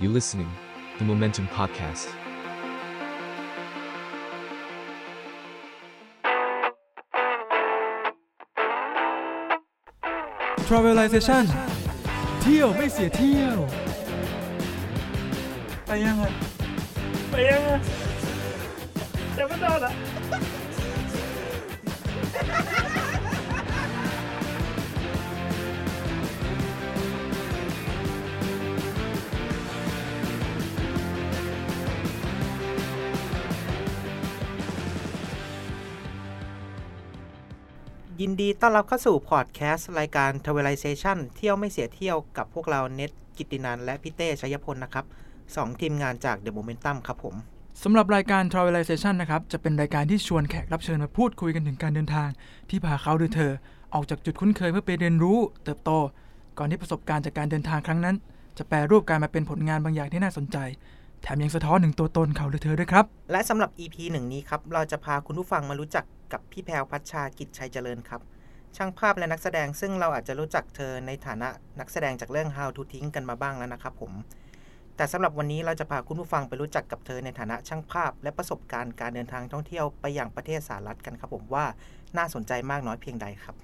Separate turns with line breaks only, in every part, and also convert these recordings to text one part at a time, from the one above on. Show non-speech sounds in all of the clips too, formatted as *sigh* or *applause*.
You listening, the Momentum Podcast.
Travelization เที่ยวไม่เสียเที่ยว ไปยังไง
ไปยังอ่ะยังไม่นอนอ่ะ *laughs*
ยินดีต้อนรับเข้าสู่พอดแคสต์รายการ Travelization เที่ยวไม่เสียเที่ยวกับพวกเราเน็ตกิตตินันและพี่เต้ชัยพลนะครับสองทีมงานจาก The Momentum ครับผม
สำหรับรายการ Travelization นะครับ จะเป็นรายการที่ชวนแขกรับเชิญมาพูดคุยกันถึงการเดินทาง ที่พาเขาหรือเธอ ออกจากจุดคุ้นเคยเพื่อไปเรียนรู้ เติบโต ก่อนที่ประสบการณ์จากการเดินทางครั้งนั้น จะแปลรูปกลารมาเป็นผลงานบางอย่างที่น่าสนใจแถมยังสะท้อนถึงตัวตนเขาหรือเธอด้วยครับ
และสำหรับ EP หนึ่งนี้ครับ เราจะพาคุณผู้ฟังมารู้จัก กับพี่แพรวพัชชากิจชัยเจริญครับ ช่างภาพและนักแสดงซึ่งเราอาจจะรู้จักเธอในฐานะนักแสดงจากเรื่อง How to ทิ้งกันมาบ้างแล้วนะครับผม แต่สำหรับวันนี้เราจะพาคุณผู้ฟังไปรู้จักกับเธอในฐานะช่างภาพ และประสบการณ์การเดินทางท่องเที่ยวไปอยังประเทศสหรัฐกันครับผมว่าน่าสนใจมากน้อยเพียงใดครับ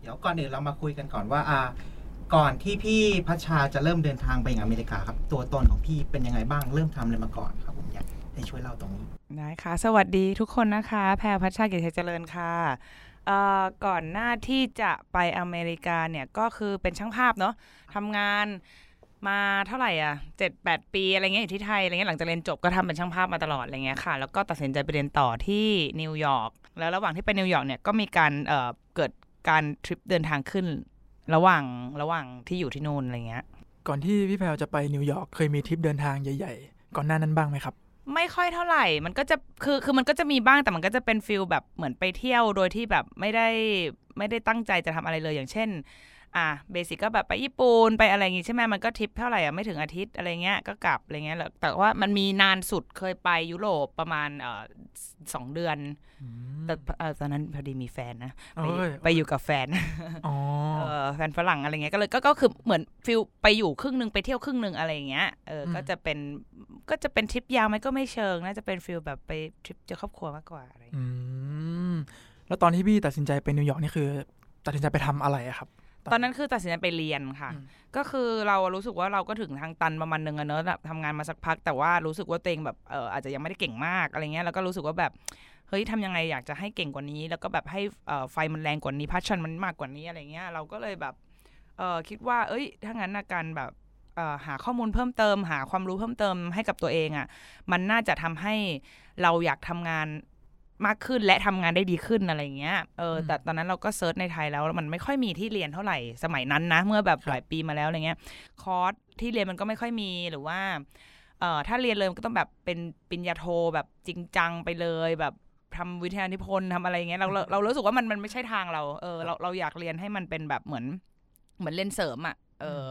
เดี๋ยวก่อนอื่นเรามาคุยกันก่อนว่าอ่าก่อนที่พี่พัชชาจะเริ่มเดินทางไปยังอเมริกาครับ ตัวตนของพี่เป็นยังไงบ้างเริ่มทำอะไรมาก่อนครับ ผมอยากให้ช่วยเล่าตรงนี้
ได้ค่ะสวัสดีทุกคนนะคะ แพรพัชชากิจเจริญค่ะเอ่อก่อนหน้าที่จะไปอเมริกาเนี่ยก็คือเป็นช่างภาพเนาะทำงานมาเท่าไหร่อะเจ็ดแปดปีอะไรเงี้ยอยู่ที่ไทยอะไรเงี้ยหลังจากเรียนจบก็ทำเป็นช่างภาพมาตลอดอะไรเงี้ยค่ะ แล้วก็ตัดสินใจไปเรียนต่อที่นิวยอร์กแล้วระหว่างที่ไปนิวยอร์กเนี่ยก็มีการเอ่อเกิดการทริปเดินทางขึ้น ระหว่างระหว่างที่อยู่ที่นู่นอะไรเงี้ย
ก่อนที่พี่แพรวจะไปนิวยอร์กเคยมีทริปเดินทางใหญ่ ๆ ก่อนหน้านั้นบ้างไหมครับ
ไม่ค่อยเท่าไหร่ มันก็จะคือคือมันก็จะมีบ้างแต่มันก็จะเป็น feel แบบเหมือนไปเที่ยวโดยที่แบบไม่ได้ไม่ได้ตั้งใจจะทำอะไรเลยอย่างเช่น อะ basic ก็แบบไปญี่ปุ่นไปอะไรอย่างงี้ใช่ไหมมันก็ทริปเท่าไหร่อะไม่ถึงอาทิตย์อะไรเงี้ยก็กลับอะไรเงี้ยแล้วแต่ว่ามันมีนานสุดเคยไปยุโรปประมาณเอ่อสองเดือนแต่เอ่อตอนนั้นพอดีมีแฟนนะไป
โอ้ย
ไปอยู่กับแฟน
อ๋อ
เออแฟนฝรั่งอะไรเงี้ยก็เลยก็ก็คือเหมือน feel ไปอยู่ครึ่งหนึ่งไปเที่ยวครึ่งหนึ่งอะไรอย่างเงี้ยเอออ
ม
ก็จะเป็นก็จะเป็นทริปยาวไหมก็ไม่เชิงน่าจะเป็น feel แบบไปทริปเจอครอบครัวมากกว่าอะไรอย่างเงี้ย
อืมแล้วตอนที่พี่ตัดสินใจไปนิวยอร์กนี่คือ ตัดสินใจไปทำอะไรอะครับ
ตอนนั้นคือตัดสินใจไปเรียนค่ะ
อืม
ก็คือเรารู้สึกว่าเราก็ถึงทางตันประมาณหนึงอะเนอะแบบทำงานมาสักพัก แต่ว่ารู้สึกว่าตัวเองแบบเอออาจจะยังไม่ได้เก่งมากอะไรเงี้ยแล้วก็รู้สึกว่าแบบเฮ้ยทำยังไงอยากจะให้เก่งกว่านี้ แล้วก็แบบให้เอ่อไฟมันแรงกว่านี้ passion มันมากกว่านี้อะไรเงี้ยเราก็เลยแบบเออคิดว่า เอ้ยถ้างั้นนะการแบบเอ่อหาข้อมูลเพิ่มเติม หาความรู้เพิ่มเติมให้กับตัวเองอะ่ะมันน่าจะทำให้เราอยากทำงาน มากขึ้นและทำงานได้ดีขึ้นอะไรเงี้ย เออ แต่ตอนนั้นเราก็ search ในไทยแล้วแล้วมันไม่ค่อยมีที่เรียนเท่าไหร่สมัยนั้นนะ เมื่อแบบหลายปีมาแล้วอะไรเงี้ย คอร์สที่เรียนมันก็ไม่ค่อยมีหรือว่า เอ่อ ถ้าเรียนเลยมันก็ต้องแบบเป็นปริญญาโทแบบจริงจังไปเลยแบบทำวิทยานิพนธ์ทำอะไรอย่างเงี้ยเราเราเรารู้สึกว่ามันมันไม่ใช่ทางเรา เออ เราเราอยากเรียนให้มันเป็นแบบเหมือน เหมือนเรียนเสริมอะ เอออ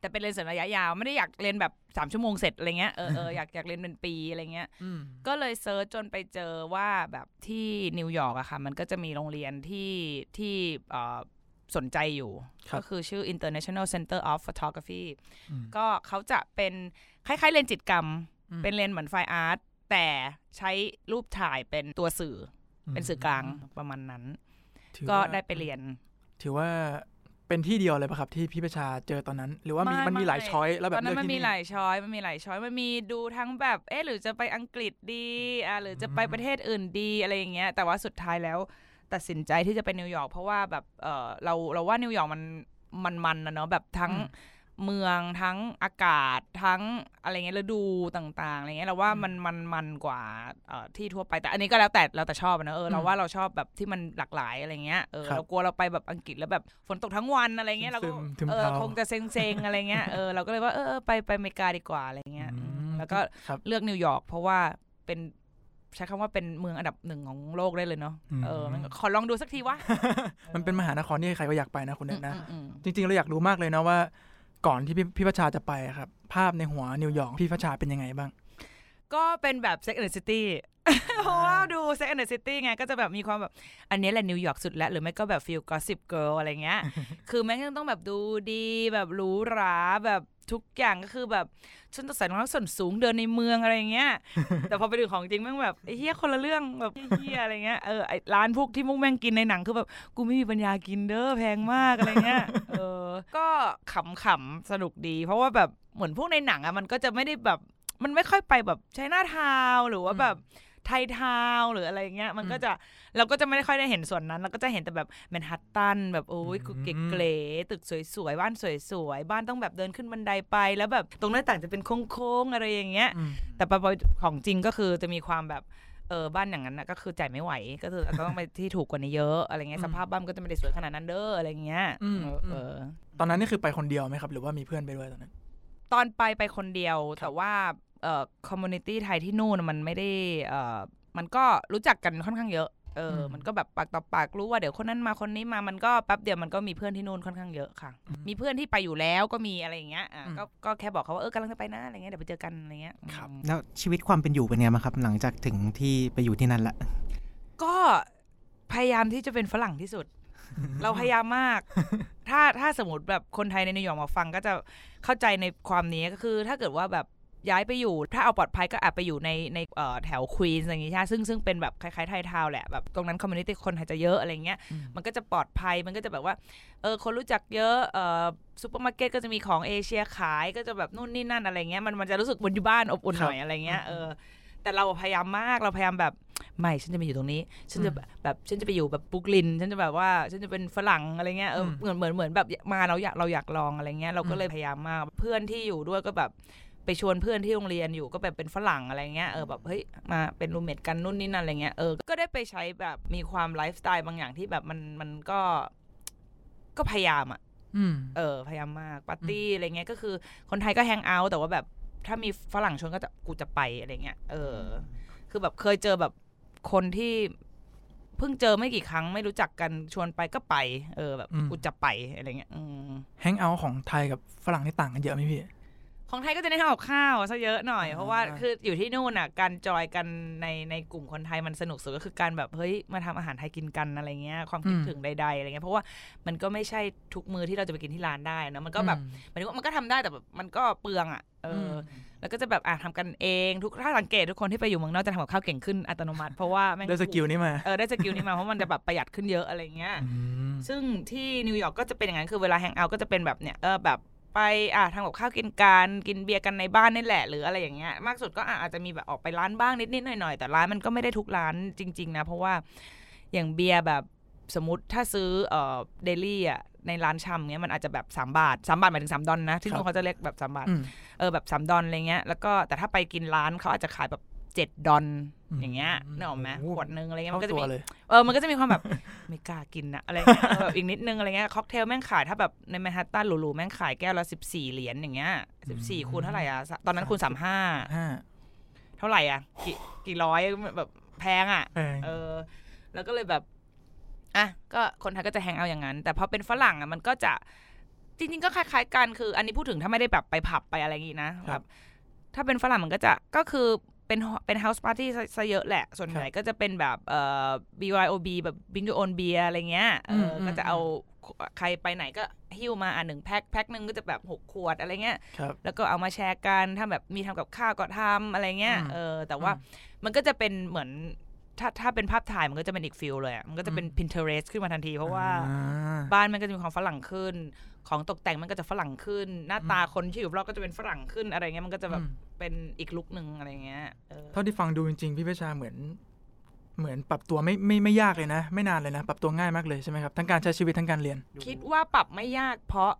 แต่เป็นเรียนเสริมระยะยาวไม่ได้อยากเรียนแบบสามชั่วโมงเสร็จอะไรเงี้ยเออเอออยากอยากเรียนเป็นปีอะไรเงี้ย
อืม
ก็เลย search จนไปเจอว่าแบบที่นิวยอร์กอะค่ะ มันก็จะมีโรงเรียนที่ที่เอ่อสนใจอยู่
ครับ
ก็คือชื่อ International Center of Photography
อืม
ก็เขาจะเป็นคล้ายๆเรียนจิตรกรรม
อืม
เป็นเรียนเหมือนไฟอาร์ตแต่ใช้รูปถ่ายเป็นตัวสื่ออเป็นสื่อกลางประมาณนั้น
ถือ
ก็
ว่า
ได้ไปเรียน
ถือว่า เป็นที่เดียวเลยป่ะครับที่พี่ประชาเจอตอนนั้น หรือว่ามีมันมีหลายช้อยแล้วแบ
ต
บ
อนนั้
เลือก
นมัน
ที่
มี
นี่
หลายช้อยมันมีหลายช้อยมันมีดูทั้งแบบเอ๊ะหรือจะไปอังกฤษดีอ่าหรือจะไป
อืม
ประเทศอื่นดีอะไรอย่างเงี้ยแต่ว่าสุดท้ายแล้วตัดสินใจที่จะไปนิวยอร์กเพราะว่าแบบเออเราเราว่านิวยอร์กมันมันมันนะเนาะแบบทั้ง เมืองทั้งอากาศทั้งอะไรเงี้ยฤดูต่างๆอะไรเงี้ยเราว่ามันมันมันกว่าเอ่อที่ทั่วไปแต่อันนี้ก็แล้วแต่เราแต่ชอบอะนะเออเราว่าเราชอบแบบที่มันหลากหลายอะไรเงี้ยเออ
ครับ
เรากลัวเราไปแบบอังกฤษแล้วแบบฝนตกทั้งวันอะไรเงี้ยเราก็
ซึมๆทึม
เออ
เทา
คงจะเซ็งๆอะไรเงี้ยเออเราก็เลยว่าเออเออไปไปอเมริกาดีกว่าอะไรเงี้ย
อืม
แล้วก็
ครับ
เลือกนิวยอร์กเพราะว่าเป็นใช้คำว่าเป็นเมืองอันดับหนึ่งของโลกได้เลยเนาะ
อืม
เออมันก็ขอลองดูสักทีวะ
มันเป็นมหานครที่ใครก็อยากไปนะคุณเน็ตนะ
อืมอืม
จริงๆ เราอยากรู้มากเลยนะว่า ก่อนที่พี่พี่พัชชาจะไปอะครับ ภาพในหัวนิวยอร์กพี่พัชชาเป็นยังไงบ้าง
ก็เป็นแบบ Sex and the City เพราะว่าดู Sex and the City ไงก็จะแบบมีความแบบอันนี้แหละนิวยอร์กสุดแล้ว หรือไม่ก็แบบ feel ก็ Gossip Girl อะไรเงี้ย คือแม่งต้องแบบดูดีแบบหรูหราแบบ ทุกอย่างก็คือแบบฉันจะใส่รองเท้าส้นสูงเดินในเมืองอะไรเงี้ย แต่พอไปดูของจริงแม่งแบบไอ้เฮียคนละเรื่องแบบเฮียอะไรเงี้ยเออไอ้ร้านพวกที่มุกแม่งกินในหนังคือแบบกูไม่มีปัญญากินเด้อแพงมากอะไรเงี้ยเออ ก็ขำๆสนุกดี เพราะว่าแบบเหมือนพวกในหนังอะมันก็จะไม่ได้แบบมันไม่ค่อยไปแบบใช้หน้าทาวน์หรือว่าแบบ ไทยทาวน์หรืออะไรเงี้ยมันก็จะเราก็จะไม่ค่อยได้เห็นส่วนนั้นเราก็จะเห็นแต่แบบแมนฮัตตันแบบโอ้ย
อืม
กูเก๋ๆตึกสวยๆบ้านสวยๆบ้านต้องแบบเดินขึ้นบันไดไป แล้วแบบตรงหน้าต่างจะเป็นโค้งๆอะไรอย่างเงี้ย
อืม
แต่พอของจริงก็คือจะมีความแบบเออบ้านอย่างนั้นนะก็คือจ่ายไม่ไหวก็คืออาจจะต้องไปที่ถูกกว่านี้เยอะอะไรเงี้ย
อืม
สภาพบ้านก็จะไม่ได้สวยขนาดนั้นเด้ออะไรเงี้ย
อืม
เออเออ
ตอนนั้นนี่คือไปคนเดียวไหมครับ หรือว่ามีเพื่อนไปด้วยตอนนั้น
ตอนไปไปคนเดียวแต่ว่า เอ่อ community ไทยที่นู่นนะมันไม่ได้เอ่อมันก็รู้จักกันค่อนข้างเยอะเอออ
ม
มันก็แบบปากต่อปากรู้ว่าเดี๋ยวคนนั้นมาคนนี้มามันก็แป๊บเดียวมันก็มีเพื่อนที่นู่นค่อนข้างเยอะค่ะ มีเพื่อนที่ไปอยู่แล้วก็มีอะไรอย่างเงี้ยอะก็ก็แค่บอกเขาว่าเออกำลังจะไปนะอะไรเงี้ยเดี๋ยวไปเจอกันอะไรเงี้ยอืม
แล้วชีวิตความเป็นอยู่เป็นไงบ้างครับ หลังจากถึงที่ไปอยู่ที่นั่นละ
ก็พยายามที่จะเป็นฝรั่งที่สุด เราพยายามมาก ถ้าถ้าสมมติแบบคนไทยในนิวยอร์กมาฟังก็จะเข้าใจในความนี้ก็คือ ถ้าเกิดว่าแบบ ย้ายไปอยู่ ถ้าเอาปลอดภัยก็อาจไปอยู่ในในเอ่อแถวควีนส์อย่างงี้ใช่ไหมซึ่งซึ่งเป็นแบบคล้ายๆไทยทาวน์แหละแบบตรงนั้น community คนไทยจะเยอะอะไรเงี้ย
อืม
มันก็จะปลอดภัยมันก็จะแบบว่าเออคนรู้จักเยอะเอ่อซูเปอร์มาร์เก็ตก็จะมีของเอเชียขายก็จะแบบนู่นนี่นั่นอะไรเงี้ยมันมันจะรู้สึกเหมือนอยู่บ้านอบอุ่นหน่อยอะไรเงี้ยเออแต่เราพยายามมากเราพยายามแบบไม่ฉันจะมาอยู่ตรงนี้ ฉันจะแบบแบบฉันจะไปอยู่แบบบรูคลิน ฉันจะแบบว่าฉันจะเป็นฝรั่งอะไรเงี้ยเออ
อืม
เหมือนเหมือนเหมือนแบบมาเราอยากเราอยากลองอะไรเงี้ยเราก็
อืม
เลยพยายามมากเพื่อนที่อยู่ด้วยก็แบบ ไปชวนเพื่อนที่โรงเรียนอยู่ก็แบบเป็นฝรั่งอะไรเงี้ยเออแบบเฮ้ยมาเป็น roommate กันนู่นนี่นั่นอะไรเงี้ยเออก็ได้ไปใช้แบบมีความไลฟ์สไตล์บางอย่างที่แบบมันมันก็ก็พยายามอะ
อืม
เออ พยายามมากปาร์ตี้อะไรเงี้ยก็คือคนไทยก็แฮงเอาท์แต่ว่าแบบถ้ามีฝรั่งชวนก็จะกูจะไปอะไรเงี้ยเออ คือแบบเคยเจอแบบคนที่เพิ่งเจอไม่กี่ครั้งไม่รู้จักกันชวนไปก็ไป เออแบบ
อืม
กูจะไปอะไรเงี้ยอืม
แฮงเอาท์ของไทยกับฝรั่งนี่ต่างกันเยอะไหมพี่
ของไทยก็จะได้ทำกับข้าวซะเยอะหน่อย
อ่า
เพราะว่าคืออยู่ที่นู่นอะ การจอยกันในในกลุ่มคนไทยมันสนุกสุดก็คือการแบบเฮ้ยมาทำอาหารไทยกินกันอะไรเงี้ยความคิดถึงใดๆอะไรเงี้ยเพราะว่ามันก็ไม่ใช่ทุกมื้อที่เราจะไปกินที่ร้านได้นะมันก็แบบหมายถึงว่ามันก็ทำได้แต่แบบมันก็เปลืองอะเอออแล้วก็จะแบบอะทำกันเองทุกถ้าสังเกตทุกคนที่ไปอยู่เมืองนอกจะทำกับข้าวเก่งขึ้นอัตโนมัติ เพราะว่าแม่ง
ได้ skill นี้มา
เออได้ skill นี้มาเพราะมันจะแบบประหยัดขึ้นเยอะอะไรเงี้ย
อืม
ซึ่งที่นิวยอร์กก็จะเป็นอย่างนั้นคือเวลา hang out ก็จะเป็นแบบเนี้ยเออแบบ ไปอะทำกับข้าวกินกันกินเบียร์กันในบ้านนี่แหละ หรืออะไรอย่างเงี้ยมากสุดก็อะอาจจะมีแบบออกไปร้านบ้างนิดๆหน่อยๆแต่ร้านมันก็ไม่ได้ทุกร้านจริง ๆ นะ เพราะว่าอย่างเบียร์แบบสมมติถ้าซื้อเอ่อ deli อะในร้านชำเนี้ยมันอาจจะแบบ 3 บาท 3 บาทหมายถึง 3 ดอลนะที่นู่นเขาจะเรียกแบบ 3 บาท
อืม
เออแบบสามดอลอะไรเงี้ยแล้วก็แต่ถ้าไปกินร้านเขาอาจจะขายแบบ เจ็ดดอล
อืม
อย่างเงี้ยนึกออกไหม
โอ้โห
ขวดนึงอะไรเงี้ย
เท่า
มันก็จะ
ตัว
มี
เลย
เออมันก็จะมีความแบบไม่กล้ากินนะอะไรเงี้ยเออแบบอีกนิดนึงอะไรเงี้ยค็อกเทลแม่งขายถ้าแบบในแมนฮัตตันหรูๆแม่งขายแก้วละสิบสี่เหรียญอย่างเงี้ยสิบสี่คูณเท่าไหร่อะตอนนั้นคูณสามห้า
ห้า
เท่าไหร่อะกี่กี่ร้อยแบบแพงอะ
แพง
เออ แล้วก็เลยแบบอะก็คนไทยก็จะแฮงเอาอย่างนั้น แต่พอเป็นฝรั่งอะมันก็จะจริงๆก็คล้ายๆกันคือ อันนี้พูดถึงถ้าไม่ได้แบบไปผับไปอะไรอย่างงี้นะแบบถ้าเป็นฝรั่งมันก็จะก็คือ เป็นเป็น house party ซะซะเยอะแหละ ส่วนใหญ่ก็จะเป็นแบบเอ่อ BYOB แบบ bring your own beer อะไรเงี้ยเอออ
ม
ก็จะเอาใครไปไหนก็หิ้วมาอะหนึ่งแพ็คแพ็คหนึ่งก็จะแบบหกขวดอะไรเงี้ย
ครับ
แล้วก็เอามาแชร์กันถ้าแบบมีทำกับข้าวก็ทำอะไรเงี้ย
อืม
เออแต่ว่า
อืม
มันก็จะเป็นเหมือน ถ้าถ้าเป็นภาพถ่ายมันก็จะเป็นอีกฟิลเลยอะมันก็จะเป็น
อืม
Pinterest ขึ้นมาทันที เพราะว่า
อ่า
บ้านมันก็จะมีความฝรั่งขึ้น ของตกแต่งมันก็จะฝรั่งขึ้น หน้าตา
อืม
คนที่อยู่รอบก็จะเป็นฝรั่งขึ้นอะไรเงี้ยมันก็จะแบบ
อืม
เป็นอีกลุกหนึ่งอะไรเงี้ยเออ
เท่าที่ฟังดูจริงๆพี่ประชาเหมือน เหมือนปรับตัวไม่ไม่ไม่ยากเลยนะ ไม่นานเลยนะ ปรับตัวง่ายมากเลยใช่ไหมครับทั้งการใช้ชีวิตทั้งการเรียน
คิดว่าปรับไม่ยากเพราะ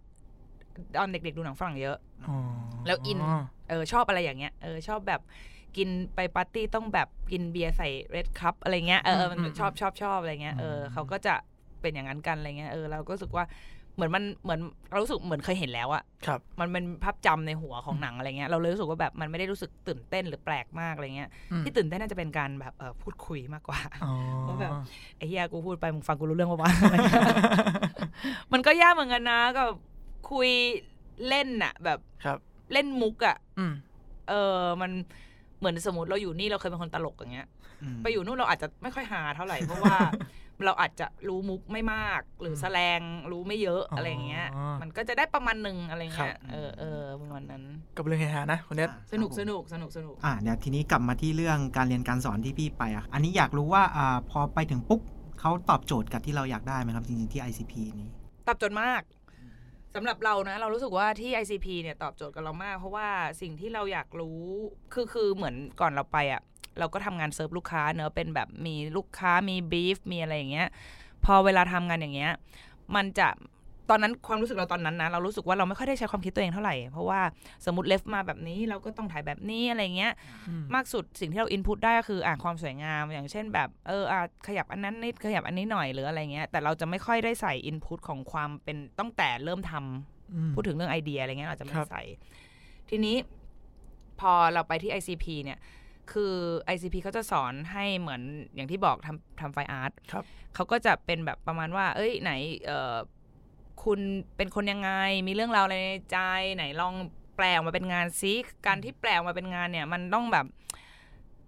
ตอนเด็ก ๆ ดูหนังฝรั่งเยอะ
อ๋อ
แล้วอินเออชอบอะไรอย่างเงี้ยเออชอบแบบ กินไปปาร์ตี้ต้องแบบกินเบียร์ใส่เรดคัพอะไรเงี้ยเออเออมัน
อืม
ชอบชอบชอบอะไรเงี้ยเออ
อืม
เขาก็จะเป็นอย่างนั้นกันอะไรเงี้ยเออเราก็รู้สึกว่าเหมือนมันเหมือนเรารู้สึกเหมือนเคยเห็นแล้วอะ
ครับ
มันเป็นภาพจำในหัวของหนังอะไรเงี้ยเราเลยรู้สึกว่าแบบมันไม่ได้รู้สึกตื่นเต้นหรือแปลกมากอะไรเงี้ย
อืม
ที่ตื่นเต้นน่าจะเป็นการแบบเออพูดคุยมากกว่า
อ๋อ
ว่าแบบไอ้เฮียกูพูดไปมึงฟังกูรู้เรื่องปะวะอะไรเงี้ยมันก็ยากเหมือนกันนะก็คุยเล่นอะแบบ
ครับ
เล่นมุกอะ
อืม
เออมัน เหมือนสมมติเราอยู่นี่เราเคยเป็นคนตลกอย่างเงี้ย ไปอยู่นู่นเราอาจจะไม่ค่อยหาเท่าไหร่เพราะว่าเราอาจจะรู้มุกไม่มาก หรือแสลงรู้ไม่เยอะ
อ๋ออ
อะไรเงี้ย มันก็จะได้ประมาณหนึ่งอะไรเงี้
ครั
ย
บ
เออเออประมาณนั้น
กับเรื่องเฮฮานะคุณเนท
สนุกสนุกสนุกสนุก
อ่าเดี๋ยวทีนี้กลับมาที่เรื่องการเรียนการสอนที่พี่ไปอะอันนี้อยากรู้ว่าอ่าพอไปถึงปุ๊บเขาตอบโจทย์กับที่เราอยากได้ไหมครับจริงๆที่ ICP นี้
ตอบโจทย์มาก สำหรับเรานะ เรารู้สึกว่าที่ ICP เนี่ยตอบโจทย์กับเรามาก เพราะว่าสิ่งที่เราอยากรู้คือคือเหมือนก่อนเราไปอะ่ะเราก็ทำงานเซิร์ฟลูกค้าเนอะเป็นแบบมีลูกค้ามีบีฟมีอะไรอย่างเงี้ยพอเวลาทำงานอย่างเงี้ยมันจะ ตอนนั้นความรู้สึกเราตอนนั้นนะเรารู้สึกว่าเราไม่ค่อยได้ใช้ความคิดตัวเองเท่าไหร่ เพราะว่าสมมติเลฟมาแบบนี้เราก็ต้องถ่ายแบบนี้อะไรเงี้ยมากสุดสิ่งที่เราอินพุตได้ก็คืออ่าความสวยงาม อย่างเช่นแบบเอออะขยับอันนั้นนิดขยับอันนี้หน่อยหรืออะไรเงี้ยแต่เราจะไม่ค่อยได้ใส่อินพุตของความเป็นตั้งแต่เริ่มทำ
อืม
พูดถึงเรื่องไอเดียอะไรเงี้ยเราจะไม่
ครับ
ใส่ ทีนี้พอเราไปที่ ICP เนี่ยคือ ICP เขาจะสอนให้เหมือนอย่างที่บอกทำทำไฟอาร์ต
ครับ
เขาก็จะเป็นแบบประมาณว่า เอ้ยไหนเออ คุณเป็นคนยังไง มีเรื่องราวอะไรในใจไหนลองแปลออกมาเป็นงานซิการที่แปลออกมาเป็นงานเนี่ย มันต้องแบบ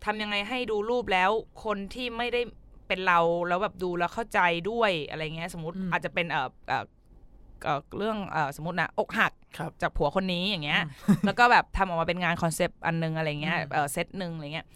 ทำยังไงให้ดูรูปแล้ว คนที่ไม่ได้เป็นเราแล้วแบบดูแล้วเข้าใจด้วยอะไรเงี้ย สมมติ
อืม
อาจจะเป็นเออเออเอ่อเรื่องเออสมมตินะอกหัก
ครับ
จากผัวคนนี้อย่างเงี้ย แล้วก็แบบทำออกมาเป็นงาน concept อันนึงอะไรเงี้ย
อืม
เออเซตหนึ่งอะไรเงี้ย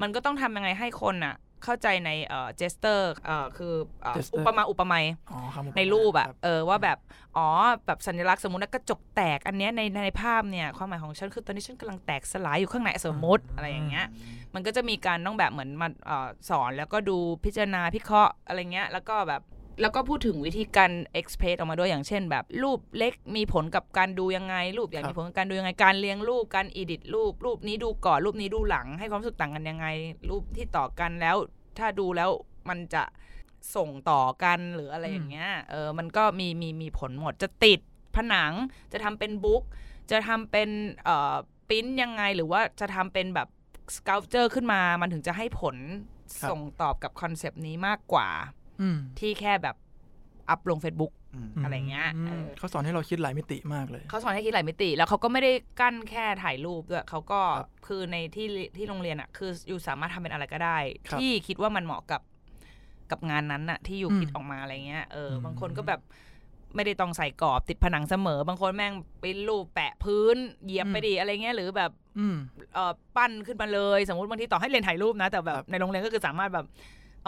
มันก็ต้องทำยังไงให้คนอะ เข้าใจในเอ่อ gesture เอ่อคือเอ่อ
Gesture
อุปมาอุปไมย
อ๋อครับผม
ในรูปอะ
ค
เออว่าแบบอ๋อแบบสัญลักษณ์สมมติว่ากระจกแตกอันเนี้ยในในภาพเนี่ยความหมายของฉันคือตอนนี้ฉันกำลังแตกสลายอยู่ข้างในสมมติอะไรอย่างเงี้ยมันก็จะมีการต้องแบบเหมือนมาเอ่อสอนแล้วก็ดูพิจารณาพิเคราะห์อะไรเงี้ยแล้วก็แบบ แล้วก็พูดถึงวิธีการ express ออกมาด้วยอย่างเช่น แบบรูปเล็กมีผลกับการดูยังไง รูปใหญ่
ครับ
มีผลกับการดูยังไงการเรียงรูปการ edit รูป รูปนี้ดูก่อนรูปนี้ดูหลัง ให้ความรู้สึกต่างกันยังไง รูปที่ต่อกันแล้ว ถ้าดูแล้วมันจะส่งต่อกันหรืออะไรอย่างเงี้ยเออมันก็มีมีมีผลหมดจะติดผนังจะทำเป็น book จะทำเป็นเอ่อปริ้นยังไงหรือว่าจะทำเป็นแบบส c า l เจอร์ขึ้นมามันถึงจะให้ผล
ครับ
ส่งตอบกับ concept นี้มากกว่า
อืม
ที่แค่แบบอัพลง Facebook
อืม
อะไรเงี้ย
ม
เออ
เขาสอนให้เราคิดหลายมิติมากเลย
เขาสอนให้คิดหลายมิติ แล้วเขาก็ไม่ได้กั้นแค่ถ่ายรูปด้วยเขาก็
ครับ
คือในที่ที่โรงเรียนอะ คือ you สามารถทำเป็นอะไรก็ได้
ครับ
ที่คิดว่ามันเหมาะกับกับงานนั้นน่ะ ที่ you
อืม
คิดออกมาอะไรเงี้ยเอออ
ม
บางคนก็แบบไม่ได้ต้องใส่กรอบติดผนังเสมอ บางคนแม่งเป็นรูปแปะพื้นเหยียบไปดีอะไรเงี้ยหรือแบบ
อืม
เอ่อปั้นขึ้นมาเลย สมมติบางทีต่อให้เรียนถ่ายรูปนะ แต่แบบ
ครับ
ในโรงเรียนก็คือสามารถแบบ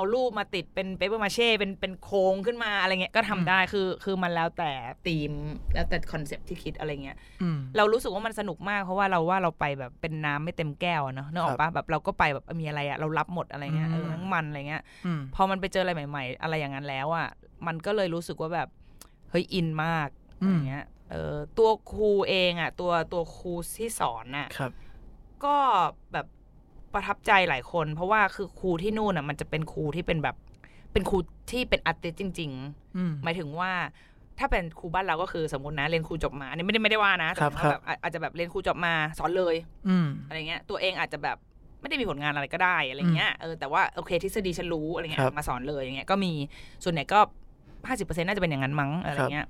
เอารูปมาติดเป็นเปเปอร์มาเช่เป็นเป็นโครงขึ้นมาอะไรเงี้ยก็ทำ
อืม
ได้คือคือมันแล้วแต่ธีม แล้วแต่ concept ที่คิดอะไรเงี้ย
อืม
เรารู้สึกว่ามันสนุกมากเพราะว่าเราว่าเราไปแบบเป็นน้ำไม่เต็มแก้วอะเนาะนึกออกปะแบบเราก็ไปแบบมีอะไรอะเรารับหมดอะไรเงี้ยเออ
อืม
ทั้งมันอะไรเงี้ย
อืม
พอมันไปเจออะไรใหม่ ๆ อะไรอย่างนั้นแล้วอะมันก็เลยรู้สึกว่าแบบเฮ้ยอินมาก
อื
อ
ม
ย่างเงี้ยเออตัวครูเองอะตัวตัวครูที่สอนน่ะ
ครับ
ก็แบบ ประทับใจหลายคน เพราะว่าคือครูที่นู่นอะมันจะเป็นครูที่เป็นแบบเป็นครูที่เป็นอาร์ติสจริง
อืม
ๆหมายถึงว่าถ้าเป็นครูบ้านเราก็คือสมมตินะเรียนครูจบมาอันนี้ไม่ได้ไม่ได้ว่านะแต่
ครับ
ว่า
ครับ
แบบอาอาจจะแบบเรียนครูจบมาสอนเลย
อืม
อะไรเงี้ย ตัวเองอาจจะแบบไม่ได้มีผลงานอะไรก็ได้อะไรเงี้ยเออแต่ว่าโอเคทฤษฎีฉันรู้อะไรเงี้ยค
รับ
มาสอนเลยอย่างเงี้ยก็มีส่วนใหญ่ก็ห้าสิบเปอร์เซ็นต์น่าจะเป็นอย่างนั้นมั้งอะไร
ครับ
เงี้ย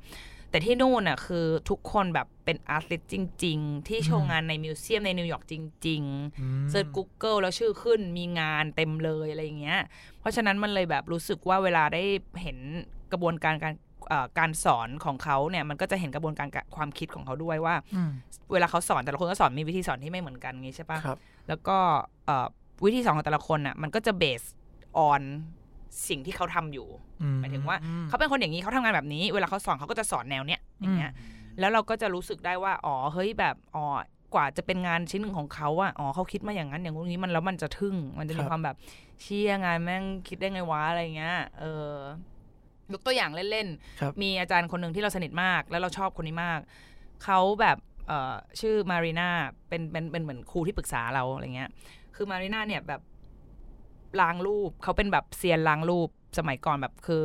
แต่ที่นู่นอะคือทุกคนแบบเป็น artist จริง ๆ ที่โช
อื
ว์
ม
งานใน museum ในนิวยอร์กจริงๆ
อืม
search Google แล้วชื่อขึ้นมีงานเต็มเลยอะไรอย่างเงี้ย เพราะฉะนั้นมันเลยแบบรู้สึกว่าเวลาได้เห็นกระบวนการการเอ่อการสอนของเขาเนี่ยมันก็จะเห็นกระบวนการกะความคิดของเขาด้วยว่า
อืม
เวลาเขาสอนแต่ละคนก็สอนมีวิธีสอนที่ไม่เหมือนกันงี้ใช่ปะ
ครับ
แล้วก็เอ่อวิธีสอนของแต่ละคนน่ะมันก็จะเบสออน สิ่งที่เขาทำอยู่
อื
หมายถึงว่า
อื
เขาเป็นคนอย่างนี้เขาทำงานแบบนี้ เวลาเขาสอนเขาก็จะสอนแนวเนี้ยอย่างเงี้ยแล้วเราก็จะรู้สึกได้ว่าอ๋อเฮ้ยแบบอ๋อกว่าจะเป็นงานชิ้นหนึ่งของเขาอะอ๋อเขาคิดมาอย่างนั้นอย่างงู้นนี้มันแล้วมันจะทึ่ง มันจะมีความแบบเชี่ยงานแม่งคิดได้ไงวะอะไรเงี้ย เออยกตัวอย่างเล่น
ครับ
ๆมีอาจารย์คนหนึ่งที่เราสนิทมาก แล้วเราชอบคนนี้มาก เขาแบบเอ่อชื่อมารีนาเป็นเป็นเป็นเหมือนครูที่ปรึกษาเราอะไรเงี้ย คือมารีนาเนี่ยแบบ ล้างรูปเขาเป็นแบบเซียนล้างรูปสมัยก่อนแบบคือ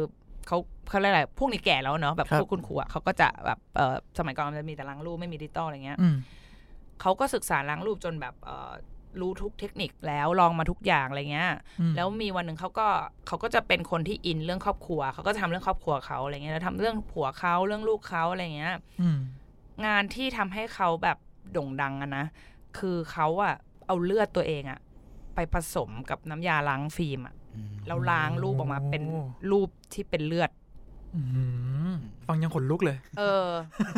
เขาเขาเรียกอะไรพวกนี้แก่แล้วเนาะแบบ
ครับ
พวกคุณครูอะเขาก็จะแบบเอ่อสมัยก่อนมันจะมีแต่ล้างรูปไม่มีดิจิตอลอะไรเงี้ย
อืม
เขาก็ศึกษาล้างรูปจนแบบเอ่อรู้ทุกเทคนิคแล้วลองมาทุกอย่างอะไรเงี้ย
อืม
แล้วมีวันหนึ่งเขาก็เขาก็จะเป็นคนที่อินเรื่องครอบครัวเขาก็จะทำเรื่องครอบครัวเขาอะไรเงี้ยแล้วทำเรื่องผัวเขาเรื่องลูกเขาอะไรเงี้ย
อืม
งานที่ทำให้เขาแบบโด่งดังอะนะคือเขาอะเอาเลือดตัวเองอะ ไปผสมกับน้ำยาล้างฟิล์มอะ
อ
แล้วล้างรูปออกมาเป็น
โอ้
รูปที่เป็นเลือด
อื้อหือฟังยังขนลุกเลย
เออ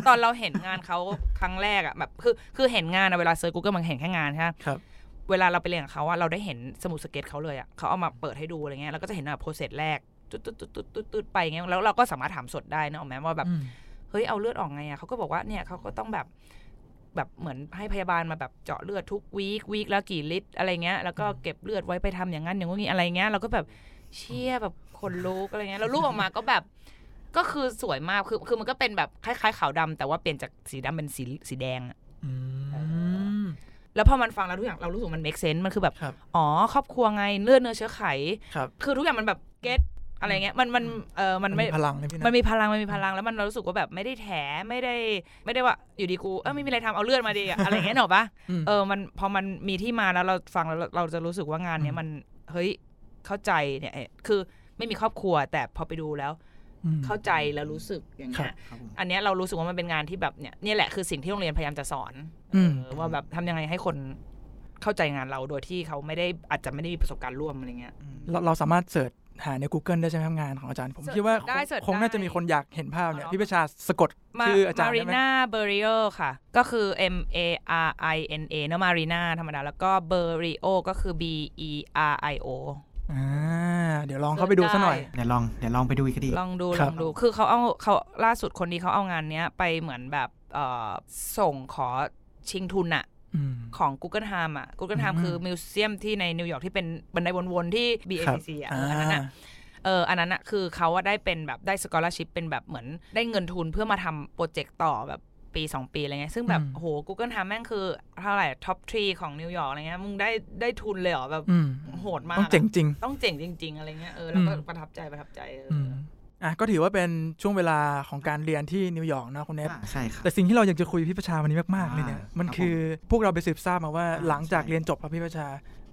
ตอนเราเห็นงานเขาครั้งแรกอะแบบคือคือเห็นงานอะเวลา search Google มันเห็นแค่งานใช่ไหม
ครับ
เวลาเราไปเรียนกับเขาอะเราได้เห็นสมุดสเก็ตเขาเลยอะเขาเอามาเปิดให้ดูอะไรเงี้ยเราก็จะเห็นแบบ process แรกตุ๊ดตุ๊ดตุ๊ดตุ๊ดตุ๊ดตุ๊ดไปเงี้ยแล้วเราก็สามารถถามสดได้นะออกไหมว่าแบบ
อืม
เฮ้ยเอาเลือดออกไงอะเขาก็บอกว่าเนี่ยเขาก็ต้องแบบ แบบเหมือนให้พยาบาลมาแบบเจาะเลือดทุก week week แล้วกี่ลิตรอะไรเงี้ยแล้วก็เก็บเลือดไว้ไปทำอย่างนั้นอย่างนี้อะไรเงี้ยเราก็แบบเชี่ยแบบคนลุกอะไรเงี้ยแล้วรูปออกมาก็แบบก็คือสวยมากคือคือมันก็เป็นแบบคล้ายๆขาวดำแต่ว่าเปลี่ยนจากสีดำเป็นสีสีแดงอะ
อืม
แล้วพอมันฟังแล้วทุกอย่างเรารู้สึกมัน make sense มันคือแบบ
ครับ
อ๋อ ครอบครัวไงเลือดเนื้อเชื้อไข
ครับ
คือทุกอย่างมันแบบเก็ต อะไรเงี้ยมันมันเออมันไม่
พลังเลยพี่นะ
มันมีพลังมันมีพลังแล้วมันเรารู้สึกว่าแบบไม่ได้แถไม่ได้ไม่ได้ว่าอยู่ดีกูเออไม่มีอะไรทำเอาเลือดมาดีอะอะไรเงี้ยหนกปะ
ม
เออมันพอมันมีที่มาแล้วเราฟังแล้วเราเราจะรู้สึกว่างานเนี้ยมันเฮ้ยเข้าใจเนี่ยเอ่อคือไม่มีครอบครัว แต่พอไปดูแล้ว
ม
เข้าใจแล้วรู้สึกอย่าง
ครั
เงี้
บ
ย
ครับผม
อันเนี้ยเรารู้สึกว่ามันเป็นงานที่แบบเนี่ยเนี่ยแหละคือสิ่งที่โรงเรียนพยายามจะสอน
อืม
เออว่าแบบทำยังไงให้คนเข้าใจงานเราโดยที่เขาไม่ได้อาจจะไม่ได้มีประสบการณ์ร่วมอะไรเงี้ย
เราเราสามารถเสิร์ช หาใน Google ได้ใช่ไหมครับงานของอาจารย์ ผม
เสิร์ช
คิดว่า
ได้
คง
เสิร์ช
คงน่าจะ
ได้
มีคนอยากเห็นภาพเนี่ย
อ๋อ
พี่ประชาสะกด
มา
ชื่ออาจารย์
มา
ได้
รี
ไหม
นาเบอริโอค่ะ ก็คือ M A R I N A เนอะมารีนาธรรมดา แล้วก็เบอริโอก็คือ B E R I O
อ่าเดี๋ยวลองเข้าไปดูสักหน่อย
เดี๋ยวลองเดี๋ยวลองไปดูอีกคดี
ลองดู
ครับล
องดูคือเขาเอาเขาล่าสุดคนนี้เขาเอางานเนี้ยไปเหมือนแบบเอ่อส่งขอชิงทุนอะ
อืม
ของ Google Time อะ Google
อื
Time
ม
คือมิวเซียมที่ในนิวยอร์กที่เป็นบันไดวนๆที่
ครับ
BACC อะเอออันนั้นอะเอออันนั้นอะคือเขาว่าได้เป็นแบบได้ scholarship เป็นแบบเหมือนได้เงินทุนเพื่อมาทำ project ต่อแบบปี 2 ปีอะไรเงี้ยซึ่งแบบ
อืม
โห Guggenheim แม่งคือเท่าไหร่ top three ของนิวยอร์กอะไรเงี้ยมึงได้ได้ทุนเลยเหรอแบบ
อืม
โหดมาก
ต้องเจ๋งจริง
ต้องเจ๋งจริง ๆ อะไรเงี้ยเออแล้วก็
อืม
ประทับใจประทับใจเออ
อื
อ
มอะก็ถือว่าเป็นช่วงเวลาของการเรียนที่นิวยอร์กนะคุณเนท
อ่าใช่ครับ
แต่สิ่งที่เราอยากจะคุยกับพี่พัชชาวันนี้มากๆเลยเนี่ย
อ่ามั
มัน
ครับ
คือพวกเราไปสืบทราบมาว่า
อ่า
หลังจาก
ใช่
เรียนจบครับพี่พัชชา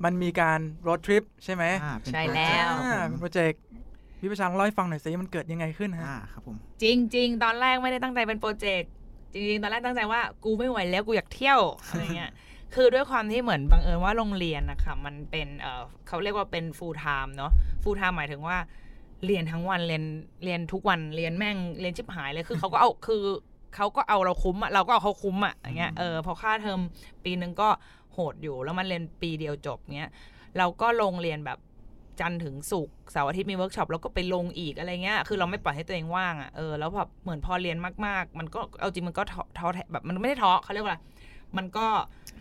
มันมีการ road trip ใช่ไหม
อ่าเป็น
ใช่
project
แล้ว
อ่า
ครับ
เป็น
ผม
projectพี่ประชาลองเล่าให้ฟังหน่อยสิมันเกิดยังไงขึ้นฮะ
อ่าครับผม
จริง ๆ ตอนแรกไม่ได้ตั้งใจเป็นโปรเจกต์จริงๆ ตอนแรกตั้งใจว่ากูไม่ไหวแล้วกูอยากเที่ยวอะไรเงี้ยคือด้วยความที่เหมือนบังเอิญว่าโรงเรียนนะคะมันเป็นเออเขาเรียกว่าเป็น full time เนาะ full time หมายถึงว่า เรียนทั้งวันเรียนเรียนทุกวันเรียนแม่งเรียนชิบหายเลยคือเขาก็เอาคือเขาก็เอาเราคุ้มอะเราก็เอาเขาคุ้มอะอย่างเงี้ยเออพอค่าเทอมปีหนึ่งก็โหดอยู่แล้วมันเรียนปีเดียวจบเงี้ยเราก็ลงเรียนแบบจันทร์ถึงศุกร์เสาร์อาทิตย์มีเวิร์กช็อปแล้วก็ไปลงอีกอะไรเงี้ยคือเราไม่ปล่อยให้ตัวเองว่างอะเออแล้วแบบเหมือนพอเรียนมากๆ มันก็เอาจริงมันก็ท้อท้อแท้แบบมันไม่ได้ท้อเขาเรียกว่าอะไรมันก็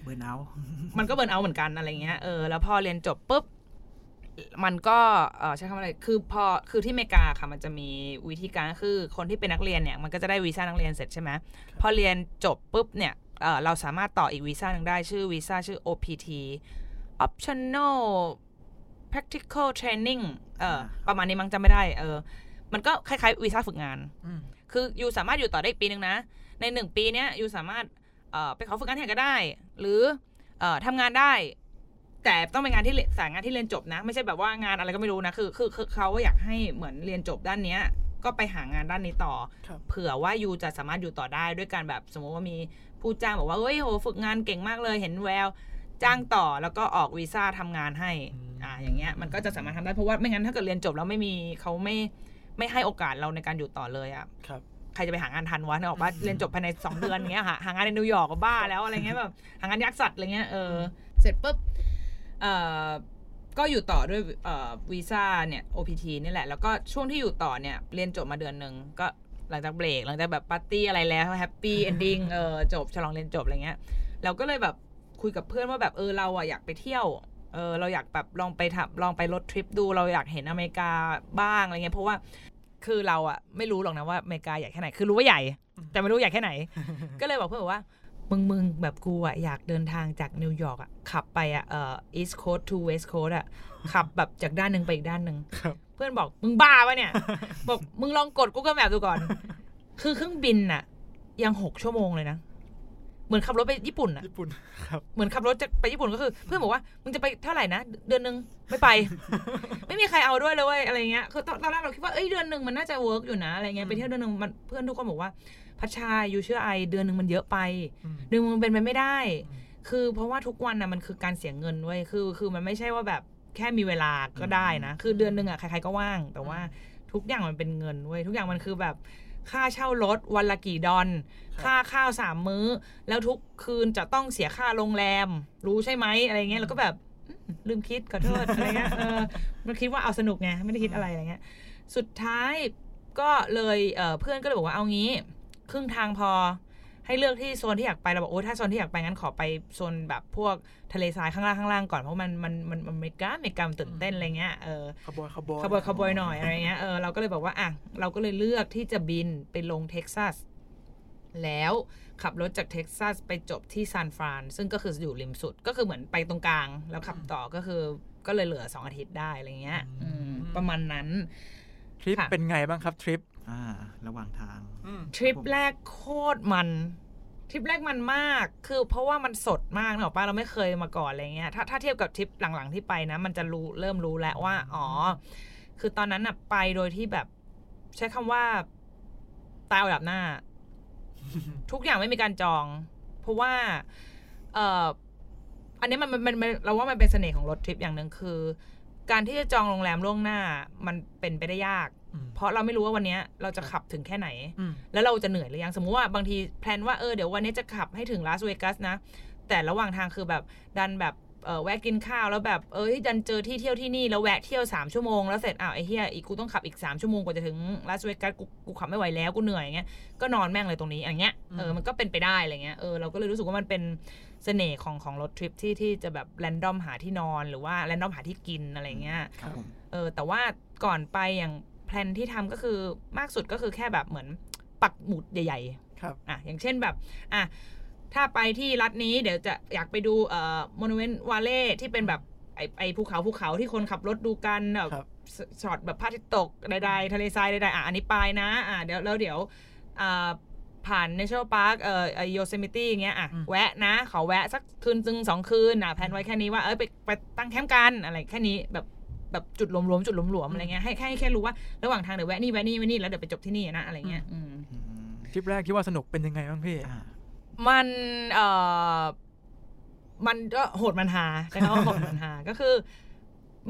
burn out
มันก็ burn out เหมือนกันอะไรเงี้ยเออแล้วพอเรียนจบปุ๊บ มันก็เออใช้คำว่าอะไร คือพอ คือที่อเมริกาค่ะ มันจะมีวิธีการก็คือคนที่เป็นนักเรียนเนี่ย มันก็จะได้วีซ่านักเรียนเสร็จใช่ไหม พอเรียนจบปุ๊บเนี่ยเออเราสามารถต่ออีกวีซ่าหนึ่งได้ชื่อวีซ่าชื่อ OPT optional practical training เออประมาณนี้มั้งจำไม่ได้ เออ มันก็คล้ายๆวีซ่าฝึกงาน
อืม
คือยูสามารถอยู่ต่อได้อีกปีหนึ่งนะ ในหนึ่งปีเนี้ยยูสามารถเอ่อไปขอฝึกงานแทนก็ได้ หรือเอ่อทำงานได้ แต่ต้องเป็นงานที่เรียนสายงานที่เรียนจบนะ ไม่ใช่แบบว่างานอะไรก็ไม่รู้นะคือคือคือเขาอยากให้เหมือนเรียนจบด้านเนี้ยก็ไปหางานด้านนี้ต่อ
ครับ
เผื่อว่ายูจะสามารถอยู่ต่อได้ด้วยการแบบสมมติว่ามีผู้จ้างบอกว่าเฮ้ยโหฝึกงานเก่งมากเลยเห็นแววจ้างต่อแล้วก็ออกวีซ่าทำงานให้อ่าอย่างเงี้ยมันก็จะสามารถทำได้เพราะว่าไม่งั้นถ้าเกิดเรียนจบแล้วไม่มีเขาไม่ไม่ให้โอกาสเราในการอยู่ต่อเลยอะ
ครับ
ใครจะไปหางานทันวะนึกออกปะเรียนจบภายใน 2 เดือนเงี้ยหาหางานในนิวยอร์กก็บ้าแล้วอะไรเงี้ยแบบหางานยักษ์สัตว์อะไรเงี้ยเออเสร็จปุ๊บเอ่อ ก็อยู่ต่อด้วยเอ่อวีซ่าเนี่ย OPT นี่แหละ แล้วก็ช่วงที่อยู่ต่อเนี่ย เรียนจบมาเดือนหนึ่งก็หลังจากเบรก หลังจากแบบปาร์ตี้อะไรแล้ว happy ending เออจบฉลองเรียนจบอะไรเงี้ยเราก็เลยแบบคุยกับเพื่อนว่าแบบเออเราอะอยากไปเที่ยวเออเราอยากแบบลองไปทำลองไป road trip ดูเราอยากเห็นอเมริกาบ้างอะไรเงี้ยเพราะว่าคือเราอะไม่รู้หรอกนะว่าอเมริกาใหญ่แค่ไหนคือรู้ว่าใหญ่ แต่ไม่รู้ใหญ่แค่ไหน ก็เลยบอกเพื่อนว่า มึงมึงแบบกูอะอยากเดินทางจากนิวยอร์กอะขับไปอะเอ่อ east coast to west coast อะขับแบบจากด้านหนึ่งไปอีกด้านหนึ่ง
ครับ
เพื่อนบอกมึงบ้าปะเนี่ย บอกมึงลองกด Google Map ดูก่อน คือเครื่องบินอะยังหกชั่วโมงเลยนะเหมือนขับรถไปญี่ปุ่นอะ
ญี่ปุ่นครับ
เหมือนขับรถจะไปญี่ปุ่นก็คือ เพื่อนบอกว่ามึงจะไปเท่าไหร่นะเดือนหนึ่งไม่ไป ไม่มีใครเอาด้วยเลยเว้ยอะไรเงี้ยคือตอนตอนแรกเราคิดว่าเอ้ยเดือนหนึ่งมันน่าจะ work อยู่นะอะไรเงี้ยไปเที่ยวเดือนหนึ่งมันเพื่อนทุกคนบอกว่า พัชชา you เชื่อ I เดือนหนึ่งมันเยอะไป
อืม
เดือนหนึ่งมันเป็นไปไม่ได้
อืม
คือเพราะว่าทุกวันน่ะมันคือการเสียเงินเว้ยคือ คือมันไม่ใช่ว่าแบบแค่มีเวลาก็ได้นะ คือเดือนหนึ่งอะใครๆก็ว่าง แต่ว่าทุกอย่างมันเป็นเงินเว้ยทุกอย่างมันคือแบบค่าเช่ารถวันละกี่ดอน ค่าข้าวสามมื้อ แล้วทุกคืนจะต้องเสียค่าโรงแรม รู้ใช่ไหมอะไรเงี้ยแล้วก็แบบอืมลืมคิดขอโทษอะไรเงี้ยเออมันคิดว่าเอาสนุกไงไม่ได้คิดอะไรอะไรเงี้ย สุดท้ายก็เลยเอ่อเพื่อนก็เลยบอกว่าเอางี้ ครึ่งทางพอ ให้เลือกที่โซนที่อยากไปเราบอกโอ้ถ้าโซนที่อยากไปงั้นขอไปโซนแบบพวกทะเลทรายข้างล่างข้างล่างก่อนเพราะมันมันมันมันเมกาเมกามตื่นเต้นอะไรเงี้ยเออ
คาวบอยคาวบอย
คาวบอยคาวบอยหน่อยอะไรเงี้ยเออเราก็เลยบอกว่าอะเราก็เลยเลือกที่จะบินไปลงเท็กซัสแล้วขับรถจากเท็กซัสไปจบที่ซานฟรานซึ่งก็คืออยู่ริมสุดก็คือเหมือนไปตรงกลาง แล้วขับต่อก็คือก็เลยเหลือสองอาทิตย์ได้อะไรเงี้ยอืมประมาณนั้น
ทริป
ค่ะ
เป็นไงบ้างครับทริป
อ่า ระหว่างทาง
ทริปแรกโคตรมันทริปแรกมันมาก คือเพราะว่ามันสดมากเนอะป้าเราไม่เคยมาก่อนอะไรเงี้ย ถ้าถ้าเทียบกับทริปหลังๆที่ไปนะ มันจะรู้เริ่มรู้แล้วว่า อ๋อ คือตอนนั้นน่ะไปโดยที่แบบ ใช้คำว่าตายเอาดับหน้า ทุกอย่างไม่มีการจอง เพราะว่า เอ่อ อันนี้มันมันมันมันเราว่ามันเป็นเสน่ห์ของรถทริปอย่างหนึ่งคือ การที่จะจองโรงแรมล่วงหน้า มันเป็นไปได้ยาก
อืม
เพราะเราไม่รู้ว่าวันเนี้ยเราจะขับถึงแค่ไหน
อืม
แล้วเราจะเหนื่อยหรือยังสมมุติว่าบางทีแพลนว่าเออเดี๋ยววันนี้จะขับให้ถึงลาสเวกัสนะ แต่ระหว่างทางคือแบบดันแบบเออแวะกินข้าวแล้วแบบเอ้ยดันเจอที่เที่ยวที่นี่แล้วแวะเที่ยวสามชั่วโมงแล้วเสร็จอ้าวไอ้เฮียอีกกูต้องขับอีกสามชั่วโมงกว่าจะถึงลาสเวกัสกูกูขับไม่ไหวแล้วกูเหนื่อยอย่างเงี้ยก็นอนแม่งเลยตรงนี้อย่างเงี้ยเออมันก็เป็นไปได้อะไรเงี้ยเออเราก็เลยรู้สึกว่ามันเป็นเสน่ห์ของของรถทริปที่ที่จะแบบแรนดอมหาที่นอนหรือว่าแรนดอมหาที่กินอะไรเงี้ย
ครับผม
เออแต่ว่าก่อนไปอย่าง plan ที่ทำก็คือมากสุดก็คือแค่แบบเหมือนปักหมุดใหญ่
ครับ
ๆอะอย่างเช่นแบบอะถ้าไปที่รัฐนี้เดี๋ยวจะอยากไปดูเอ่อมอน u เ e น t วาเล่ที่เป็นแบบไอไอภูเขาภูเขาที่คนขับรถดูกันแบบ
ครับ
สช็อตแบบพระอาทิตย์ตกใดๆทะเลทรายใดๆอะอันนี้ไปนะอะเดี๋ยวแล้วเดี๋ยวอ่าผ่าน National Park เอ่อโยเซมิตี้อย่างเงี้ยอะ
อืม
แวะนะขอแวะสักคืนจึงสองคืนอะ plan ไว้แค่นี้ว่าเอ้ยไปไปตั้งแคมป์กันอะไรแค่นี้แบบ แบบจุดรวมๆจุดรวมๆอะไรเงี้ยให้แค่ให้แค่รู้ว่าระหว่างทางเดี๋ยวแวะนี่แวะนี่แวะนี่แล้วเดี๋ยวไปจบที่นี่นะอะไรเงี้ยอืม
อืม
ทริปแรกที่ว่าสนุกเป็นยังไงบ้างพี่
อ่า
มันเอ่อมันก็โหดมันหาใช่ไหมว่าโหดมันหาก็คือ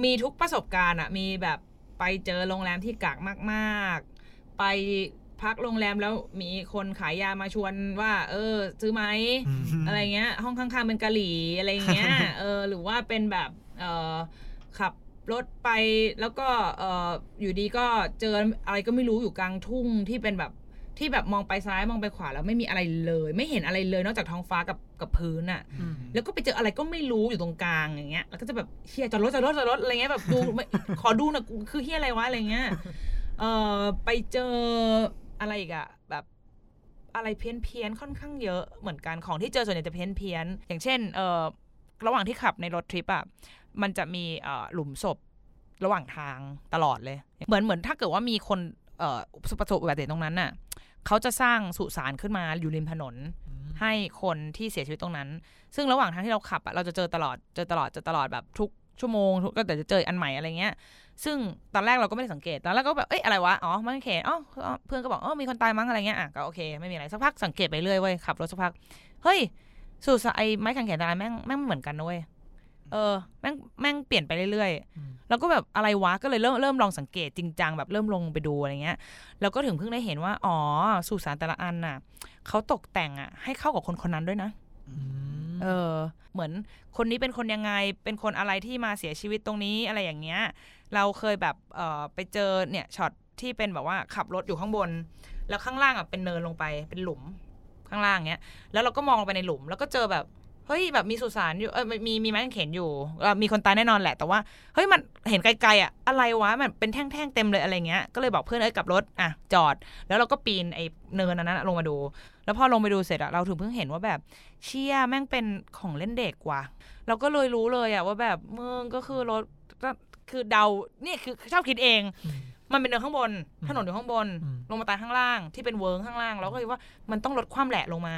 มีทุกประสบการณ์อะมีแบบไปเจอโรงแรมที่กากมากๆ ไปพักโรงแรมแล้วมีคนขายยามาชวนว่า เออ ซื้อไหมอะไรเงี้ย ห้องข้างๆเป็นกะหรี่อะไรเงี้ยเออหรือว่าเป็นแบบเออขับ รถไปแล้วก็เอออยู่ดีก็เจออะไรก็ไม่รู้อยู่กลางทุ่งที่เป็นแบบที่แบบมองไปซ้ายมองไปขวาแล้วไม่มีอะไรเลย ไม่เห็นอะไรเลยนอกจากท้องฟ้ากับกับพื้นอะ
อืม
แล้วก็ไปเจออะไรก็ไม่รู้อยู่ตรงกลางอย่างเงี้ยแล้วก็จะแบบเฮียจอดรถจอดรถจอดรถอะไรเงี้ยแบบดูไม่ขอดูหน่อยกูคือเฮียอะไรวะอะไรเงี้ยเออไปเจออะไรอีกอะแบบอะไรเพี้ยนเพียนๆค่อนข้างเยอะเหมือนกันของที่เจอส่วนใหญ่จะเพี้ยนเพียนๆอย่างเช่นเออระหว่างที่ขับในรถทริปอะ มันจะมีเอ่อหลุมศพระหว่างทางตลอดเลย เหมือนเหมือนถ้าเกิดว่ามีคนเอ่อประสบอุบัติเหตุตรงนั้นน่ะเขาจะสร้างสุสานขึ้นมาอยู่ริมถนน ให้คนที่เสียชีวิตตรงนั้น ซึ่งระหว่างทางที่เราขับอะเราจะเจอตลอดเจอตลอดเจอตลอดแบบทุกชั่วโมงทุกก็แต่จะเจออันใหม่อะไรเงี้ย ซึ่งตอนแรกเราก็ไม่ได้สังเกต ตอนแรกก็แบบ เอ้ยอะไรวะ อ๋อ มันเขตอ๋ออ๋อ เพื่อนก็บอก อ๋อ มีคนตายมั้งอะไรเงี้ย อะ ก็โอเค ไม่มีอะไร สักพักสังเกตไปเรื่อยเว้ย ขับรถสักพัก เฮ้ย สู่สไอไม้ขันแขนตายแม่งแม่งไม่เหมือนกันนะเว้ย เออแม่งแม่งเปลี่ยนไปเรื่อยๆ
อืม
แล้วก็แบบอะไรวะก็เลยเริ่มเริ่มลองสังเกตจริงจังแบบเริ่มลงไปดูอะไรเงี้ยแล้วก็ถึงเพิ่งได้เห็นว่าอ๋อสุสานแต่ละอันน่ะเขาตกแต่งอะ ให้เข้ากับคนคนนั้นด้วยนะ
อืม
เออเหมือนคนนี้เป็นคนยังไงเป็นคนอะไรที่มาเสียชีวิตตรงนี้อะไรอย่างเงี้ย เราเคยแบบเออไปเจอเนี่ยช็อตที่เป็นแบบว่าขับรถอยู่ข้างบน แล้วข้างล่างอะเป็นเนินลงไปเป็นหลุมข้างล่างเงี้ย แล้วเราก็มองลงไปในหลุม แล้วก็เจอแบบ เฮ้ยแบบมีสุสานอยู่เออมีมีไม้กางเขนอยู่เอ่อมีคนตายแน่นอนแหละ แต่ว่าเฮ้ยมันเห็นไกลๆอะอะไรวะมันเป็นแท่งๆเต็มเลยอะไรเงี้ยก็เลยบอกเพื่อนเอ้ยกลับรถอะจอด แล้วเราก็ปีนไอ้เนินอันนั้นอะลงมาดู แล้วพอลงไปดูเสร็จอะเราถึงเพิ่งเห็นว่าแบบเชี่ยแม่งเป็นของเล่นเด็กว่ะเราก็เลยรู้เลยอะว่าแบบมึงก็คือรถก็คือเดาเนี่ยคือชอบคิดเอง
อืม
มันเป็นเนินข้างบน
อืม
ถนนอยู่ข้างบน
อืม
ลงมาตายข้างล่างที่เป็นเวิร์งข้างล่าง เราก็เลยว่ามันต้องลดความแหละลงมา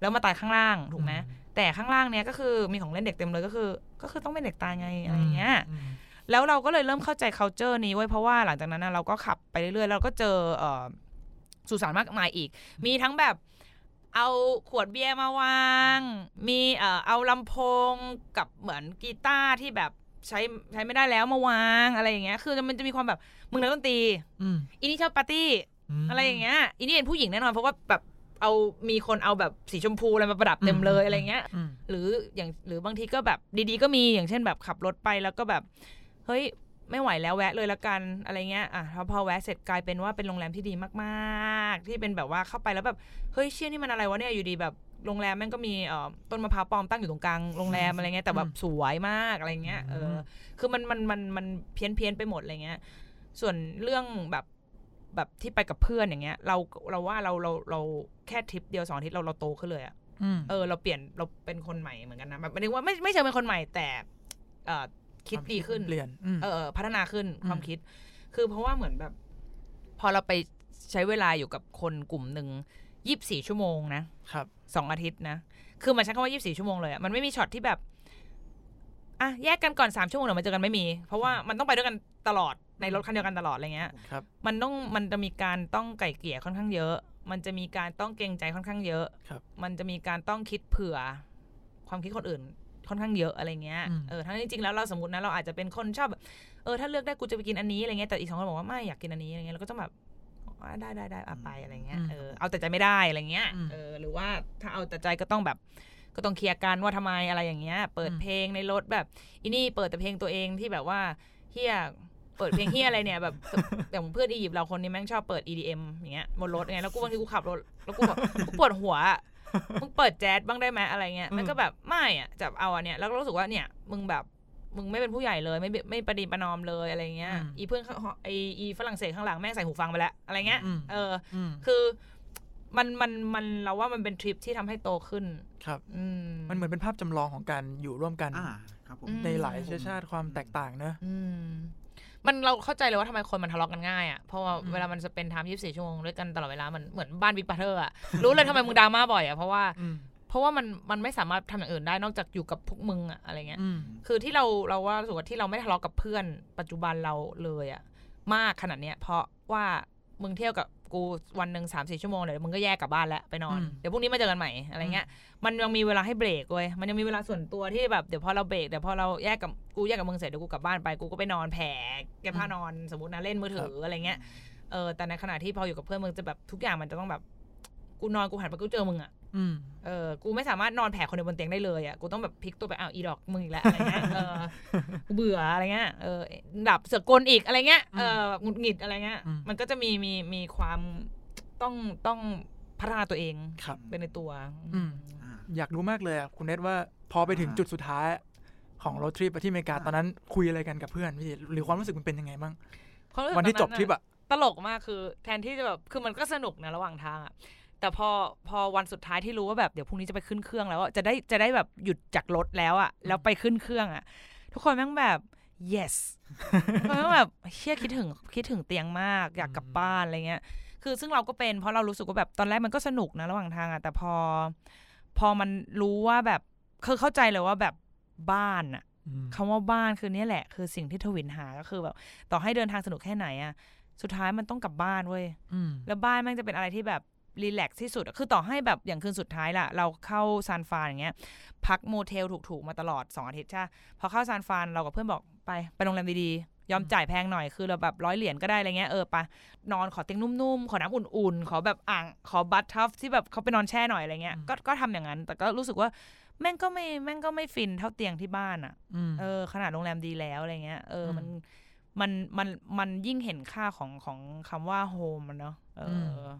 แล้วมาตายข้างล่างถูกไหม แต่ข้างล่างเนี้ยก็คือมีของเล่นเด็กเต็มเลยก็คือ ก็คือต้องเป็นเด็กตายไงอะไรอย่างเงี้ย
ม
แล้วเราก็เลยเริ่มเข้าใจ culture นี้ไว้ยเพราะว่าหลังจากนั้นนะเราก็ขับไปเรื่อยๆแล้วเราก็เจอเอ่อสุสานมากมายอีก มีทั้งแบบเอาขวดเบียร์มาวาง มีเอ่อเอาลำโพงกับเหมือนกีตาร์ที่แบบใช้ใช้ไม่ได้แล้วมาวางอะไรอย่างเงี้ย คือมันจะมีความแบบมึงนักดนตรี
อืม
อีนี่ชอบปาร์ตี้
ม
อะไรอย่างเงี้ยอีนี่เป็นผู้หญิงแน่นอนเพราะว่าแบบ เอามีคนเอาแบบสีชมพูอะไรมาประดับเต็มเลยอะไรเงี้ย
อืม
หรืออย่างหรือบางทีก็แบบดีๆ ก็มีอย่างเช่นแบบขับรถไปแล้วก็แบบเฮ้ยไม่ไหวแล้วแวะเลยละกันอะไรเงี้ยอะพอพอแวะเสร็จกลายเป็นว่าเป็นโรงแรมที่ดีมากๆ ที่เป็นแบบว่าเข้าไปแล้วแบบเฮ้ยเชี่ยนี่มันอะไรวะเนี่ยอยู่ดีแบบโรงแรมแม่งก็มีเอ่อต้นมะพร้าวปลอมตั้งอยู่ตรงกลางโรงแรมอะไรเงี้ยแต่แบบสวยมากอะไรเงี้ยเออคือมันมันมันมันเพี้ยนเพี้ยนไปหมดอะไรเงี้ย ส่วนเรื่องแบบ แบบที่ไปกับเพื่อนอย่างเงี้ย เราเราว่าเราเราเราแค่ทริปเดียวสองอาทิตย์เราเราโตขึ้นเลยอะ
อืม
เออ เราเปลี่ยนเราเป็นคนใหม่เหมือนกันนะแบบหมายถึงว่าไม่ไม่เชิงเป็นคนใหม่แต่เอ่อคิดดีขึ้น
เปลี่ยนอืม
เออเออพัฒนาขึ้น
อืม
ความคิด คือเพราะว่าเหมือนแบบ พอเราไปใช้เวลาอยู่กับคนกลุ่มหนึ่งยี่บสี่ชั่วโมงนะครับสองอาทิตย์นะ คือมันใช้คำว่ายี่บสี่ชั่วโมงเลยอะมันไม่มีช็อตที่แบบ อะแยกกันก่อนสามชั่วโมงเดี๋ยวมาเจอกันไม่มี เพราะว่ามันต้องไปด้วยกันตลอดในรถคันเดียวกันตลอดอะไรเงี้ย
ครับ
มันต้องมันจะมีการต้องไก่เกลี่ยค่อนข้างเยอะ มันจะมีการต้องเกรงใจค่อนข้างเยอะ
ครับ
มันจะมีการต้องคิดเผื่อ ความคิดคนอื่นค่อนข้างเยอะอะไรเงี้ย
อืม
เออทั้งที่จริงๆแล้วเราสมมตินะเราอาจจะเป็นคนชอบแบบเออถ้าเลือกได้กูจะไปกินอันนี้อะไรเงี้ยแต่อีกสองคนบอกว่าไม่อยากกินอันนี้อะไรเงี้ยเราก็ต้องแบบอ่าได้ได้ได้เอาไปอะไรเงี้ยเออเอาแต่ใจไม่ได้อะไรเงี้ยเออหรือว่าถ้าเอาแต่ใจก็ต้องแบบ ก็ต้องเคลียร์กันว่าทำไมอะไรอย่างเงี้ย เปิดเพลงในรถแบบอีนี่เปิดแต่เพลงตัวเองที่แบบว่าเฮียเปิดเพลงเฮียอะไรเนี่ยแบบอย่างเพื่อนอียิปต์เราคนนี้แม่งชอบเปิด EDM อย่างเงี้ยบนรถไงแล้วกูบางทีกูขับรถแล้วกูแบบกูปวดหัวอะมึงเปิดแจ๊สบ้างได้ไหมอะไรเงี้ยมันก็แบบไม่อะจับเอาอันเนี้ยแล้วก็รู้สึกว่าเนี่ยมึงแบบมึงไม่เป็นผู้ใหญ่เลยไม่ไม่ประดีประนอมเลยอะไรเงี้ย
อืม
อีเพื่อนข้างไออีฝรั่งเศสข้างหลังแม่งใส่หูฟังไปแล้วอะไรเงี้ย
อืม
เออ
อืม
คือ มันมันมันเราว่ามันเป็นทริปที่ทำให้โตขึ้น
ครับ
อืม
มันเหมือนเป็นภาพจำลองของการอยู่ร่วมกัน
อ่าครับผม
อืม
ในหลายเชื้อชาติความแตกต่างเนอะ
อืมมันเราเข้าใจเลยว่าทำไมคนมันทะเลาะกันง่ายอะเพราะว่า
อืม
เวลามันจะเป็น time 24ชั่วโมงด้วยกันตลอดเวลามันเหมือนบ้าน Big Brother อะรู้เลยทำไมมึงดราม่าบ่อยอะเพราะว่า
อืม
เพราะว่ามันมันไม่สามารถทำอย่างอื่นได้นอกจากอยู่กับพวกมึงอะอะไรเงี้ย
อืม
คือที่เราเราว่ารู้สึกว่าที่เราไม่ทะเลาะกับเพื่อนปัจจุบันเราเลยอะมากขนาดเนี้ยเพราะว่ามึงเที่ยวกับ กูวันหนึ่งสามสี่ชั่วโมงเลยมึงก็แยกกลับบ้านแล้วไปนอน
อืม
เดี๋ยวพรุ่งนี้มาเจอกันใหม่อะไรเงี้ย มันยังมีเวลาให้เบรกเว้ย มันยังมีเวลาส่วนตัวที่แบบเดี๋ยวพอเราเบรกเดี๋ยวพอเราแยกกับกูแยกกับมึงเสร็จเดี๋ยวกูกลับบ้านไปกูก็ไปนอนแผลแกผ้านอนสมมตินะเล่นมือถืออะไรเงี้ย เออแต่ในขณะที่พออยู่กับเพื่อนมึงจะแบบทุกอย่างมันจะต้องแบบกูนอนกูหันไปกูเจอมึงอะ
อืม
เออ กูไม่สามารถนอนแผ่คนเดียวบนเตียงได้เลยอะ กูต้องแบบพลิกตัวไปอ้าวอีดอกมึงอีกแล้วอะไรเงี้ย เออ กูเบื่ออะไรเงี้ย เออดับเสือกกลอีกอะไรเงี้ย เออหงุดหงิดอะไรเงี้ย
อืม
มันก็จะมีมีมีความต้องต้องพัฒนาตัวเอง
ครับ
เป็นในตัว
อืม
อ่า
อยากรู้มากเลยอะคุณเนทว่าพอไปถึง
อ่า
จุดสุดท้ายของรถทริปที่อเมริกา
อ่า
ตอนนั้นคุยอะไรกันกับเพื่อนพี่หรือความรู้สึกมันเป็นยังไงบ้าง
ความรู้สึก
วันที่
ต
จ
อบ
ทริปอะ
ตลกมากคือ แทนที่จะแบบคือมันก็สนุกนะระหว่างทางอะ แต่พอพอวันสุดท้ายที่รู้ว่าแบบเดี๋ยวพรุ่งนี้จะไปขึ้นเครื่องแล้วอะจะได้จะได้แบบหยุดจากรถแล้วอะแล้วไปขึ้นเครื่องอะทุกคนแม่งแบบ yes ทุกคนแม่งแบบเชี่ยคิดถึงคิดถึงเตียงมากอยากกลับบ้านอะไรเงี้ย คือซึ่งเราก็เป็นเพราะเรารู้สึกว่าแบบตอนแรกมันก็สนุกนะระหว่างทางอะแต่พอ พอมันรู้ว่าแบบคือเข้าใจเลยว่าแบบบ้านอะคำว่าบ้านคือเนี่ยแหละ คือสิ่งที่ทวินหาก็คือแบบ ต่อให้เดินทางสนุกแค่ไหนอะสุดท้ายมันต้องกลับบ้านเว้ย
อืม
แล้วบ้านแม่งจะเป็นอะไรที่แบบ รีแลกซ์ที่สุดอะคือต่อให้แบบอย่างคืนสุดท้ายล่ะ เราเข้าซานฟรานอย่างเงี้ย พักโมเทลถูกๆ มาตลอด 2 อาทิตย์ใช่ปะพอเข้าซานฟรานเรากับเพื่อนบอกไป ไปโรงแรมดีๆ ยอมจ่ายแพงหน่อยคือเราแบบร้อยเหรียญก็ได้อะไรเงี้ยเออไปนอนขอเตียงนุ่มๆ ขอน้ำอุ่นๆ ขอแบบอ่างขอ bathtub ที่แบบเขาไปนอนแช่หน่อยอะไรเงี้ยก็ก็ทำอย่างนั้น แต่ก็รู้สึกว่าแม่งก็ไม่แม่งก็ไม่ฟินเท่าเตียงที่บ้านอะ
อืม
เออขนาดโรงแรมดีแล้วอะไรเงี้ยเอออ
ม
มันมันมันมันยิ่งเห็นค่าของของคำว่า home มันเนาะเอออ
ม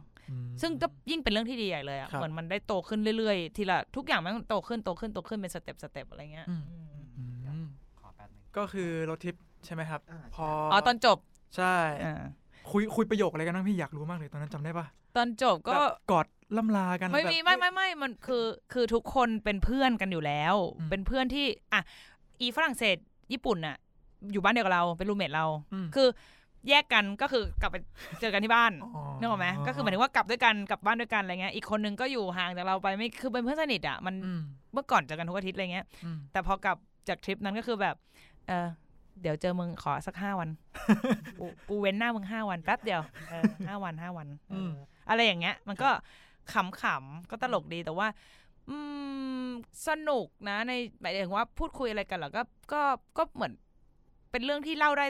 ซึ่งก็ยิ่งเป็นเรื่องที่ดีใหญ่เลยอะ
ครับ
เหมือนมันได้โตขึ้นเรื่อยๆ ทีละทุกอย่างมันโตขึ้นโตขึ้นโตขึ้นเป็น step step อะไรเงี้ย
อืม
อืม
อืม
ขอแป๊บนึง
ก็คือ road trip ใช่ไหมครับ
อ่า
พอ
อ๋อตอนจบ
ใช่
อ่า
คุยคุยประโยคอะไรกันบ้างพี่อยากรู้มากเลยตอนนั้นจำได้ปะ
ตอนจบก็
แบบกอดล่ำลากัน
ไม่มี
แบบ
ไม่ไม่ไม่มันคือคือทุกคนเป็นเพื่อนกันอยู่แล้ว
อืม
เป็นเพื่อนที่อะอีฝรั่งเศสญี่ปุ่นน่ะ อยู่บ้านเดียวกับเราเป็นรูเมทเรา
อืม
คือ แยกกันก็คือกลับไปเจอกันที่บ้าน
อ๋อ
นึกออกไหมก็คือหมายถึงว่ากลับด้วยกันกลับบ้านด้วยกันอะไรเงี้ยอีกคนนึงก็อยู่ห่างจากเราไปไม่คือเป็นเพื่อนสนิทอะมัน
อืม
เมื่อก่อนเจอกันทุกอาทิตย์อะไรเงี้ย
อืม
แต่พอกลับจากทริปนั้นก็คือแบบ เออเดี๋ยวเจอมึงขอสักห้าวันกูกูเว้นหน้ามึงห้าวันแป๊บเดียวเออห้าวันห้าวันเออออะไรอย่างเงี้ย มันก็ขำๆก็ตลกดีแต่ว่า อืมสนุกนะในหมายถึงว่าพูดคุยอะไรกันเหรอก็ก็ก็เหมือนเป็นเรื่องที่เล่าได้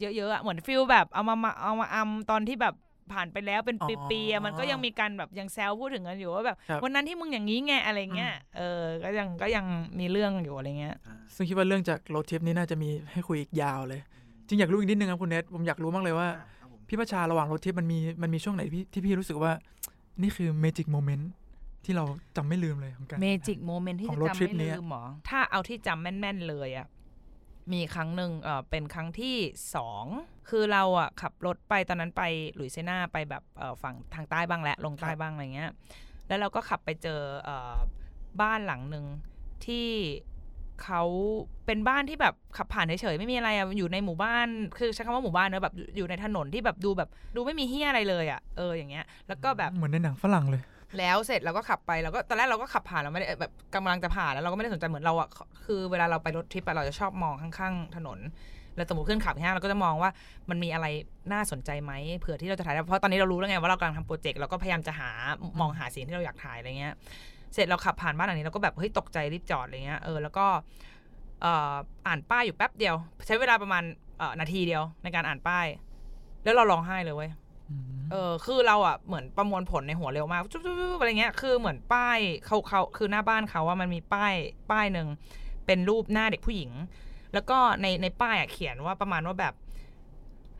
เยอะๆอะเหมือนฟิลแบบเอามามาเอามาอำตอนที่แบบผ่านไปแล้วเป็น
อ๋อ
ปีๆอะมันก็ยังมีการแบบยังแซวพูดถึงกันอยู่ว่าแบบ
ครับ
วันนั้นที่มึงอย่างนี้ไงอะไรเงี้ย
อืม
เออก็ยังก็ยังมีเรื่องอยู่อะไรเงี้ย
ซึ่งคิดว่าเรื่องจาก road trip นี้น่าจะมีให้คุยอีกยาวเลย จริงอยากรู้อีกนิดนึงครับคุณเนทผมอยากรู้มากเลยว่า พี่ประชาระหว่าง road trip มันมีมันมีช่วงไหนที่ที่พี่รู้สึกว่านี่คือ magic moment ที่เราจำไม่ลืมเลยของการ
เมจิกโมเมนต์ที่
ของ
จะ
road
จำ
trip
ไม่
เนี้
ลื
ย
มหรอถ้าเอาที่จำแม่น ๆ เลยอะ มีครั้งหนึ่งเออเป็นครั้งที่สองคือเราอะขับรถไปตอนนั้นไปหลุยเซียนาไปแบบเออฝั่งทางใต้บ้างแหละลงใต้บ้างอะไรเงี้ย แล้วเราก็ขับไปเจอเออบ้านหลังหนึ่งที่เขาเป็นบ้านที่แบบขับผ่านเฉยๆไม่มีอะไรอะอยู่ในหมู่บ้านคือใช้คำว่าหมู่บ้านเนอะแบบอยู่ในถนนที่แบบดูแบบดูไม่มีเฮียอะไรเลยอะเอออย่างเงี้ย แล้วก็แบบ
เหมือนในหนังฝรั่งเลย
แล้วเสร็จเราก็ขับไปเราก็ตอนแรกเราก็ขับผ่านเราไม่ได้แบบกำลังจะผ่านแล้วเราก็ไม่ได้สนใจเหมือนเราอะคือเวลาเราไปรถทริปอะเราจะชอบมองข้างๆถนนแล้วสมมติเพื่อนขับเนี่ยเราก็จะมองว่ามันมีอะไรน่าสนใจไหมเผื่อที่เราจะถ่ายได้เพราะตอนนี้เรารู้แล้วไงว่าเรากำลังทำโปรเจกต์เราก็พยายามจะหามองหาสิ่งที่เราอยากถ่ายอะไรเงี้ย เสร็จเราขับผ่านบ้านหลังนี้เราก็แบบเฮ้ยตกใจรีบจอดอะไรเงี้ยเออแล้วก็เอ่ออ่านป้ายอยู่แป๊บเดียว ใช้เวลาประมาณเอ่อนาทีเดียวในการอ่านป้าย แล้วเราร้องไห้เลยเว้ย เออคือเราอะเหมือนประมวลผลในหัวเร็วมากจุ๊บๆๆอะไรเงี้ยคือเหมือนป้ายเขาเขาคือหน้าบ้านเขาว่ามันมีป้ายป้ายหนึ่งเป็นรูปหน้าเด็กผู้หญิง แล้วก็ในในป้ายอะเขียนว่าประมาณว่าแบบ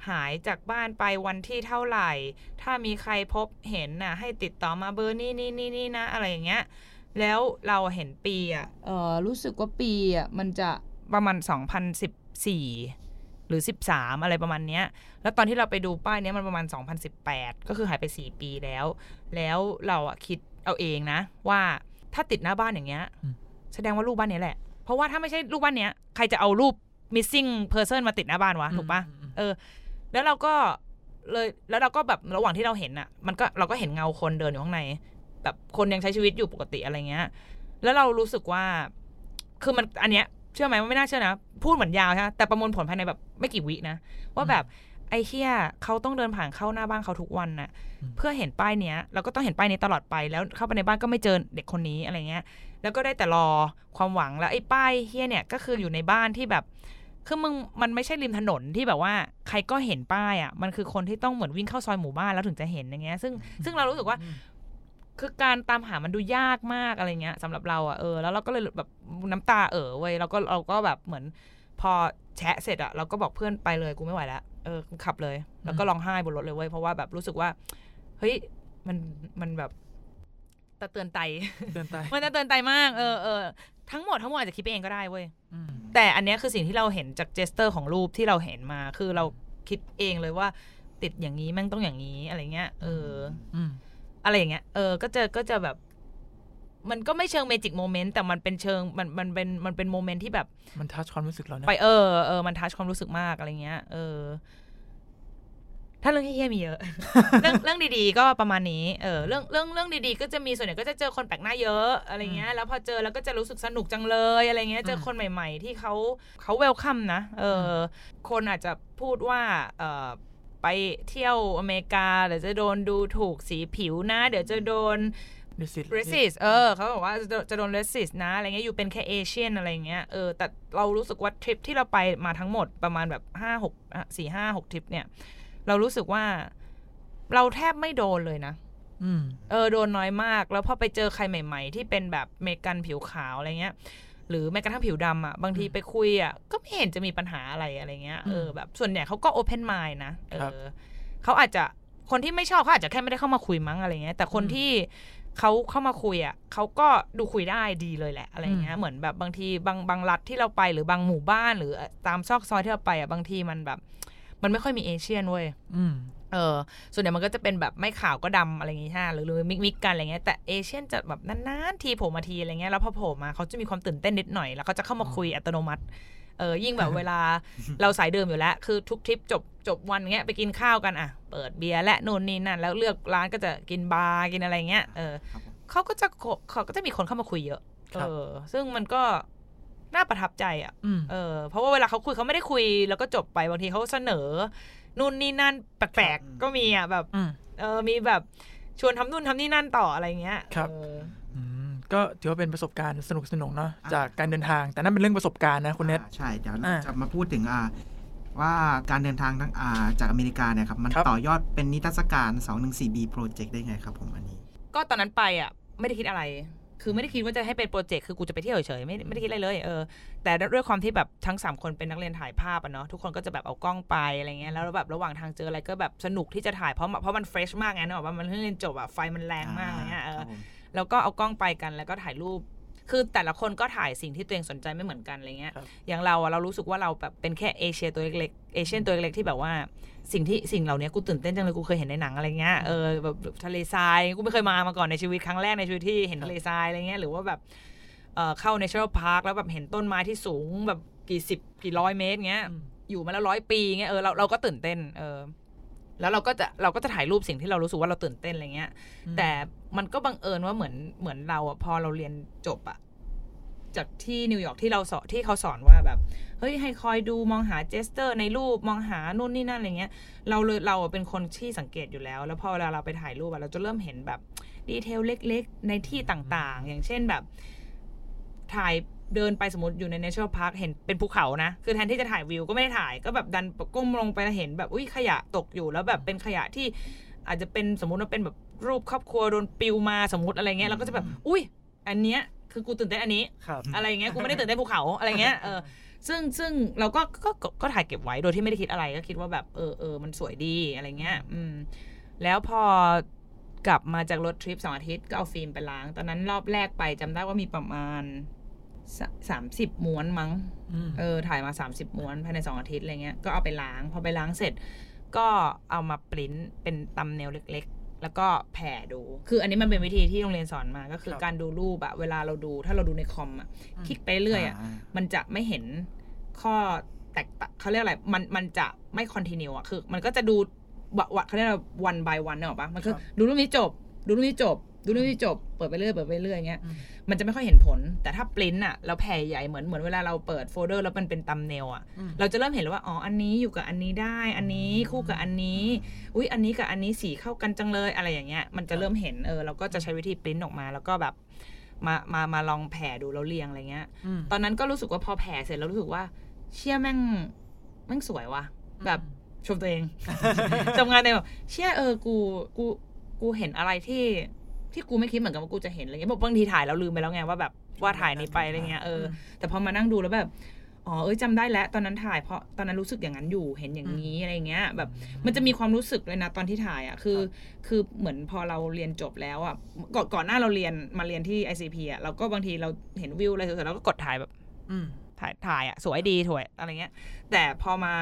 หายจากบ้านไปวันที่เท่าไหร่ ถ้ามีใครพบเห็นน่ะ ให้ติดต่อมาเบอร์นี่นี่นี่นี่นะอะไรอย่างเงี้ย แล้วเราเห็นปีอะ เออรู้สึกว่าปีอะมันจะประมาณสองพันสิบสี่ หรือสิบสามอะไรประมาณเนี้ย แล้วตอนที่เราไปดูป้ายเนี้ยมันประมาณ 2018 ก็คือหายไป 4 ปีแล้ว แล้วเราอะคิดเอาเองนะ ว่าถ้าติดหน้าบ้านอย่างเงี้ย
อืม
แสดงว่ารูปบ้านเนี้ยแหละ เพราะว่าถ้าไม่ใช่รูปบ้านเนี้ยใครจะเอารูป missing person มาติดหน้าบ้านวะถูกปะ
อืม
เออ แล้วเราก็เลยแล้วเราก็แบบระหว่างที่เราเห็นอะมันก็เราก็เห็นเงาคนเดินอยู่ข้างใน แบบคนยังใช้ชีวิตอยู่ปกติอะไรเงี้ย แล้วเรารู้สึกว่า คือมันอันเนี้ย เชื่อไหมว่าไม่น่าเชื่อนะ พูดเหมือนยาวใช่ไหมแต่ประมวลผลภายในแบบไม่กี่วินะ ว่าแบบไอ้เฮียเขาต้องเดินผ่านเข้าหน้าบ้านเขาทุกวันน่ะ
อืม
เพื่อเห็นป้ายเนี้ยเราก็ต้องเห็นป้ายนี้ตลอดไปแล้วเข้าไปในบ้านก็ไม่เจอเด็กคนนี้อะไรเงี้ย แล้วก็ได้แต่รอความหวังแล้วไอ้ป้ายเฮียเนี่ยก็คืออยู่ในบ้านที่แบบคือมึงมันไม่ใช่ริมถนนที่แบบว่าใครก็เห็นป้ายอะมันคือคนที่ต้องเหมือนวิ่งเข้าซอยหมู่บ้านแล้วถึงจะเห็นอย่างเงี้ย ซึ่งซึ่งเรารู้สึกว่า คือการตามหามันดูยากมากอะไรเงี้ยสำหรับเราอะเออแล้วเราก็เลยแบบน้ำตาเออเว้ยเราก็เราก็แบบเหมือน พอแชะเสร็จอะเราก็บอกเพื่อนไปเลยกูไม่ไหวแล้วเออขับเลย แล้วก็ร้องไห้บนรถเลยเว้ยเพราะว่าแบบรู้สึกว่าเฮ้ยมันมันแบบตะเตือนใจ
เดินตาย
มันตะเตือนใจมาก เออเออทั้งหมดทั้งหมดอาจจะคิดไปเองก็ได้เว้ย
อืม
แต่อันเนี้ยคือสิ่งที่เราเห็นจาก gesture ของรูปที่เราเห็นมา คือเราคิดเองเลยว่า ติดอย่างนี้แม่งต้องอย่างนี้อะไรเงี้ย เออ
อืม
อะไรอย่างเงี้ยเออก็จะก็จะแบบ มันก็ไม่เชิง magic moment แต่มันเป็นเชิงมันมันเป็นมันเป็น moment ที่แบบ
มันทัชความรู้สึกเรานะ
ไปเออเออมันทัชความรู้สึกมากอะไรเงี้ยเออ ถ้าเรื่องเฮี้ยๆมีเยอะ เรื่องเรื่องดีๆ ก็ประมาณนี้เออเรื่องเรื่องเรื่องดีๆ ก็จะมีส่วนใหญ่ก็จะเจอคนแปลกหน้าเยอะอะไรเงี้ยแล้วพอเจอแล้วก็จะรู้สึกสนุกจังเลยอะไรเงี้ย เจอคนใหม่ ๆ ที่เขาเขาเวลคัมนะเออ คนอาจจะพูดว่า เออ ไปเที่ยวอเมริกาเดี๋ยวจะโดนดูถูกสีผิวนะ เดี๋ยวจะโดน
ดิสิต
racist เออเขาบอกว่าจะจะโดน racist นะอะไรเงี้ยอยู่เป็นแค่เอเชียนอะไรเงี้ยเออแต่เรารู้สึกว่าทริปที่เราไปมาทั้งหมดประมาณแบบห้าหกสี่ห้าหกทริปเนี่ย เรารู้สึกว่าเราแทบไม่โดนเลยนะ
อืม
เออโดนน้อยมาก แล้วพอไปเจอใครใหม่ ๆ ที่เป็นแบบเมกันผิวขาวอะไรเงี้ย หรือแม้กระทั่งผิวดำอะบางทีไปคุยอะก็ไม่เห็นจะมีปัญหาอะไรอะไรเงี้ยเออแบบส่วนใหญ่เขาก็โอเพนไมล์นะเอ
ครับ
อเขาอาจจะคนที่ไม่ชอบเขาอาจจะแค่ไม่ได้เข้ามาคุยมั้งอะไรเงี้ย แต่คน
อืม
ที่เขาเข้ามาคุยอะเขาก็ดูคุยได้ดีเลยแหละอะไรเงี้
อื
ย
ม
เหมือนแบบบางทีบางบางรัฐที่เราไปหรือบางหมู่บ้านหรือตามซอกซอยที่เราไปอะบางทีมันแบบ มันไม่ค่อยมี Asian เว้ย
อืม
เออส่วนใหญ่มันก็จะเป็นแบบไม่ขาวก็ดำอะไรอย่างงี้ใช่ไหมหรือหรือ mix mix กันอะไรเงี้ยแต่ Asian จะแบบนานๆทีโผล่มาทีอะไรเงี้ยแล้วพอโผล่มาเขาจะมีความตื่นเต้นนิดหน่อย แล้วเขาจะเข้ามาคุยอัตโนมัติเออยิ่งแบบเวลาเราสายดื่มอยู่แล้ว คือทุกทริปจบจบวันเงี้ยไปกินข้าวกันอะ เปิดเบียร์และนู่นนี่นั่นแล้วเลือกร้านก็จะกินบาร์กินอะไรเงี้ยเออ
ครับผม
เขาก็จะโคเขาก็จะมีคนเข้ามาคุยเยอะ
ครั
เอบอซึ่งมันก็น่าประทับใจอะ
อืม
เออเพราะว่าเวลาเขาคุยเขาไม่ได้คุยแล้วก็จบไปบางทีเขาเสนอ นู่นนี่นั่นแปลกๆก็มีอะแบบ
อืม
เออมีแบบชวนทำนู่นทำนี่นั่นต่ออะไรเงี้ย
ครับ
เออ
อืมก็ถือว่าเป็นประสบการณ์สนุกสนุกๆเนาะ
อ่า
จากการเดินทาง แต่นั่นเป็นเรื่องประสบการณ์นะคุณเน็ต
อ่าใช่เดี๋ยว
อ่า
จะมาพูดถึงอ่าว่าการเดินทางทั้งอ่าจากอเมริกาเนี่ยครับ มัน
ครับ
ต่อยอดเป็นนิทรรศการ 214B Project ได้ไงครับผมอันนี้
ก็ตอนนั้นไปอะ ไม่ได้คิดอะไร คือไม่ได้คิดว่าจะให้เป็นโปรเจกต์คือกูจะไปเที่ยวเฉยๆไม่ไม่ได้คิดอะไรเลยเออแต่ด้วยความที่แบบทั้งสามคนเป็นนักเรียนถ่ายภาพอะเนาะทุกคนก็จะแบบเอากล้องไปอะไรเงี้ยแล้วแบบระหว่างทางเจออะไรก็แบบสนุกที่จะถ่ายเพราะเพราะมันเฟรชมากไงเนกอะว่ามันเพิ่งเรียนจบอะไฟมันแรงมากอะไรเงี้ยเออ
ครับผม
แล้วก็เอากล้องไปกันแล้วก็ถ่ายรูป คือแต่ละคนก็ถ่ายสิ่งที่ตัวเองสนใจไม่เหมือนกันอะไรเงี้ย
ครับ
อย่างเราอะเรารู้สึกว่าเราแบบเป็นแค่เอเชียตัวเล็กๆเอเชียนตัวเล็กๆที่แบบว่าสิ่งที่สิ่งเหล่านี้กูตื่นเต้นจังเลยกูเคยเห็นในหนังอะไรเงี้ยเออแบบทะเลทรายกูไม่เคยมามาก่อนในชีวิตครั้งแรกในชีวิตที่เห็นทะเลทรายอะไรเงี้ยหรือว่าแบบเออเข้า natural park แล้วแบบเห็นต้นไม้ที่สูงแบบกี่สิบกี่ร้อยเมตรเงี้ยอยู่มาแล้วร้อยปีเงี้ยเออเราเราก็ตื่นเต้นเออ แล้วเราก็จะเราก็จะถ่ายรูปสิ่งที่เรารู้สึกว่าเราตื่นเต้นอะไรเงี้ย แต่มันก็บังเอิญว่าเหมือนเหมือนเราอะพอเราเรียนจบอะจากที่นิวยอร์กที่เราสอนที่เขาสอนว่าแบบ เฮ้ยให้คอยดูมองหา gesture ในรูปมองหานู่นนี่นั่นอะไรเงี้ย เราเลยเราอะเป็นคนที่สังเกตอยู่แล้ว แล้วพอเวลาเราไปถ่ายรูปอะเราจะเริ่มเห็นแบบ detail เล็ก ๆ ในที่ต่างๆ อย่างเช่นแบบถ่าย เดินไปสมมติอยู่ใน National Park เห็นเป็นภูเขานะ คือแทนที่จะถ่ายวิวก็ไม่ได้ถ่ายก็แบบดันก้มลงไปแล้วเห็นแบบอุ้ยขยะตกอยู่แล้วแบบเป็นขยะที่อาจจะเป็นสมมติว่าเป็นแบบรูปครอบครัวโดนปลิวมาสมมติอะไรเงี้ยเราก็จะแบบ อุ้ยอันเนี้ยคือกูตื่นเต้นอันนี้
ครับ
อะไรเงี้ยกูไม่ได้ตื่นเต้นภูเขาอะไรเงี้ยเออซึ่งซึ่งเราก็ก็ก็ก็ถ่ายเก็บไว้โดยที่ไม่ได้คิดอะไรก็คิดว่าแบบเออเออมันสวยดีอะไรเงี้ย อืม แล้วพอกลับมาจากรถทริปสองอาทิตย์ก็เอาฟิล์มไปล้าง ตอนนั้นรอบแรกไปจำได้ว่ามีประมาณ สามสิบม้วนมั้ง เออ ถ่ายมา30ม้วนภายใน2อาทิตย์อะไรเงี้ย ก็เอาไปล้าง พอไปล้างเสร็จ ก็เอามาปริ้นเป็นตำเนลเล็กๆ แล้วก็แผ่ดู คืออันนี้มันเป็นวิธีที่โรงเรียนสอนมา ก็คือ
ครับ
การดูรูปอะเวลาเราดู ถ้าเราดูในคอมอะคลิกไปเรื่อยอะ
อ่า
มันจะไม่เห็นข้อแตกต่างเขาเรียกอะไร มัน มันจะไม่ continue อะคือ มันก็จะดูวะวะเขาเรียกว่า one by one เนกอะปะมันคือ
ครับ
ดูรูปนี้จบ ดูรูปนี้จบ ดูรูปนี้จบเปิดไปเรื่อยเปิดไปเรื่อยอย่างเงี้ย
อืม
มันจะไม่ค่อยเห็นผล แต่ถ้าปริ้นอะเราแผ่ใหญ่เหมือนเหมือนเวลาเราเปิดโฟลเดอร์แล้วมันเป็น thumbnail อะ
อืม
เราจะเริ่มเห็นแล้วว่าอ๋ออันนี้อยู่กับอันนี้ได้ อันนี้คู่กับอันนี้ อุ้ยอันนี้กับอันนี้สีเข้ากันจังเลยอะไรอย่างเงี้ยมันจะเริ่มเห็นเออเราก็จะใช้วิธีปริ้นออกมาแล้วก็แบบมามามาลองแผ่ดูแล้วเรียงอะไรเงี้ย
อืม
ตอนนั้นก็รู้สึกว่าพอแผ่เสร็จแล้วรู้สึกว่า เชี่ยแม่งแม่งสวยว่ะ แบบชมตัวเองทำงานในแบบเชี่ยเออกูกูกูเห็นอะไรที่ ที่กูไม่คิดเหมือนกันว่ากูจะเห็นอะไรเงี้ยบอกบางทีถ่ายแล้วลืมไปแล้วไงว่าแบบว่าถ่ายนี้ไปอะไรเงี้ยเออแต่พอมานั่งดูแล้วแบบอ๋อเอ้ยจำได้แล้วตอนนั้นถ่ายเพราะตอนนั้นรู้สึกอย่างนั้นอยู่เห็นอย่างนี้อะไรเงี้ยแบบมันจะมีความรู้สึกเลยนะตอนที่ถ่ายอะคือ คือเหมือนพอเราเรียนจบแล้วอะก่อนก่อนหน้าเราเรียนมาเรียนที่ ICP อะเราก็บางทีเราเห็นวิวอะไรสวยๆเราก็กดถ่ายแบบ
อืม
ถ่ายถ่ายอะสวยดีถวยอะไรเงี้ยแต่พอมา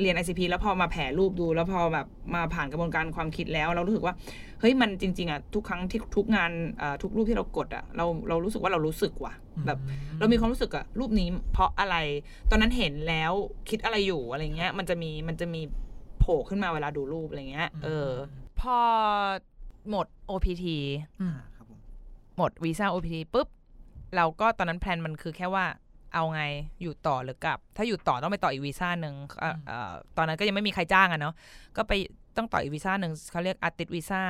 เรียน ICP แล้วพอมาแผ่รูปดู แล้วพอแบบมาผ่านกระบวนการความคิดแล้ว เรารู้สึกว่าเฮ้ยมันจริง ๆอะทุกครั้งที่ทุกงานอ่าทุกรูปที่เรากดอะเราเรารู้สึกว่าเรารู้สึกว่ะแบบ เรามีความรู้สึกอะรูปนี้เพราะอะไร ตอนนั้นเห็นแล้วคิดอะไรอยู่อะไรเงี้ย มันจะมีมันจะมีโผล่ขึ้นมาเวลาดูรูปอะไรเงี้ย เออ พอหมด OPT
อืม
อ่าครับผม
หมดวีซ่า OPT ปุ๊บเราก็ตอนนั้น plan มันคือแค่ว่า เอาไงอยู่ต่อหรือกลับ ถ้าอยู่ต่อต้องไปต่ออีกวีซ่าหนึ่งเอ่อเอ่อตอนนั้นก็ยังไม่มีใครจ้างอะเนาะก็ไปต้องต่ออีกวีซ่าหนึ่งเขาเรียก artist วีซ่า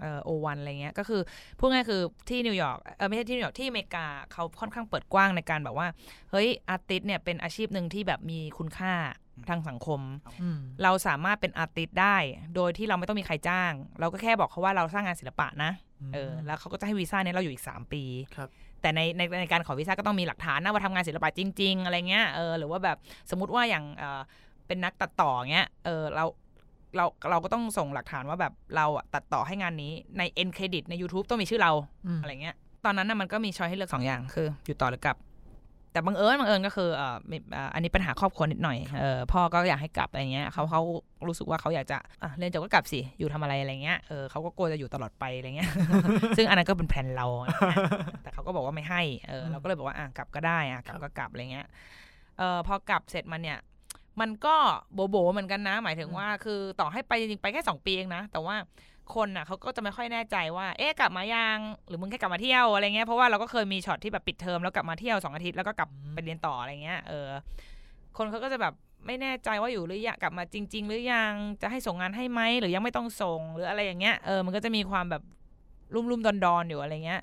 เอ่อโอวันอะไรเงี้ยก็คือพูดง่ายๆคือที่นิวยอร์กเออไม่ใช่ที่นิวยอร์กที่อเมริกาเขาค่อนข้างเปิดกว้างในการแบบว่า เฮ้ย artist เนี่ยเป็นอาชีพหนึ่งที่แบบมีคุณค่าทางสังคม
อืม
เราสามารถเป็น artist ได้ โดยที่เราไม่ต้องมีใครจ้าง เราก็แค่บอกเขาว่าเราสร้างงานศิลปะนะเออแล้วเขาก็จะให้วีซ่าเนี้ยเราอยู่อีก 3 ปี
ครับ
แต่ในในในการขอวีซ่าก็ต้องมีหลักฐานนะว่าทำงานศิลปะจริง ๆ อะไรเงี้ยเออหรือว่าแบบสมมติว่าอย่างเออเป็นนักตัดต่อเงี้ยเออเราเราเราก็ต้องส่งหลักฐานว่าแบบเราอะตัดต่อให้งานนี้ใน end credit ใน YouTube ต้องมีชื่อเรา
อืม
อะไรเงี้ยตอนนั้นน่ะมันก็มีช้อยให้เลือกสองอย่างคือ อยู่ต่อหรือกลับ แต่บังเอิญบังเอิญก็คือเอ่อมีเอ่ออันนี้ปัญหาครอบครัวนิดหน่อยเออพ่อก็อยากให้กลับอะไรเงี้ยเขาเขารู้สึกว่าเขาอยากจะอะเรียนจบก็กลับสิอยู่ทำอะไรอะไรเงี้ยเออเขาก็กลัวจะอยู่ตลอดไปอะไรเงี้ย ซึ่งอันนั้นก็เป็นแผนเราอะไรเงี้ยแต่เขาก็บอกว่าไม่ให้เออเราก็เลยบอกว่าอะกลับก็ได้อะกลับก็กลับอะไรเงี้ยเออพอกลับเสร็จมันเนี่ยมันก็โบโบเหมือนกันนะ หมายถึงว่า คือต่อให้ไปจริงๆไปแค่สองปีเองนะ แต่ว่า คนอะเขาก็จะไม่ค่อยแน่ใจว่า เอ๊ะกลับมายังหรือมึงแค่กลับมาเที่ยวอะไรเงี้ยเพราะว่าเราก็เคยมีช็อตที่แบบปิดเทอมแล้วกลับมาเที่ยวสองอาทิตย์แล้วก็กลับไปเรียนต่ออะไรเงี้ยเออคนเขาก็จะแบบไม่แน่ใจว่าอยู่หรือยังกลับมาจริง ๆ หรือยังจะให้ส่งงานให้ไหมหรือยังไม่ต้องส่งหรืออะไรอย่างเงี้ยเออมันก็จะมีความแบบลุ่มๆดอนๆอยู่อะไรเงี้ย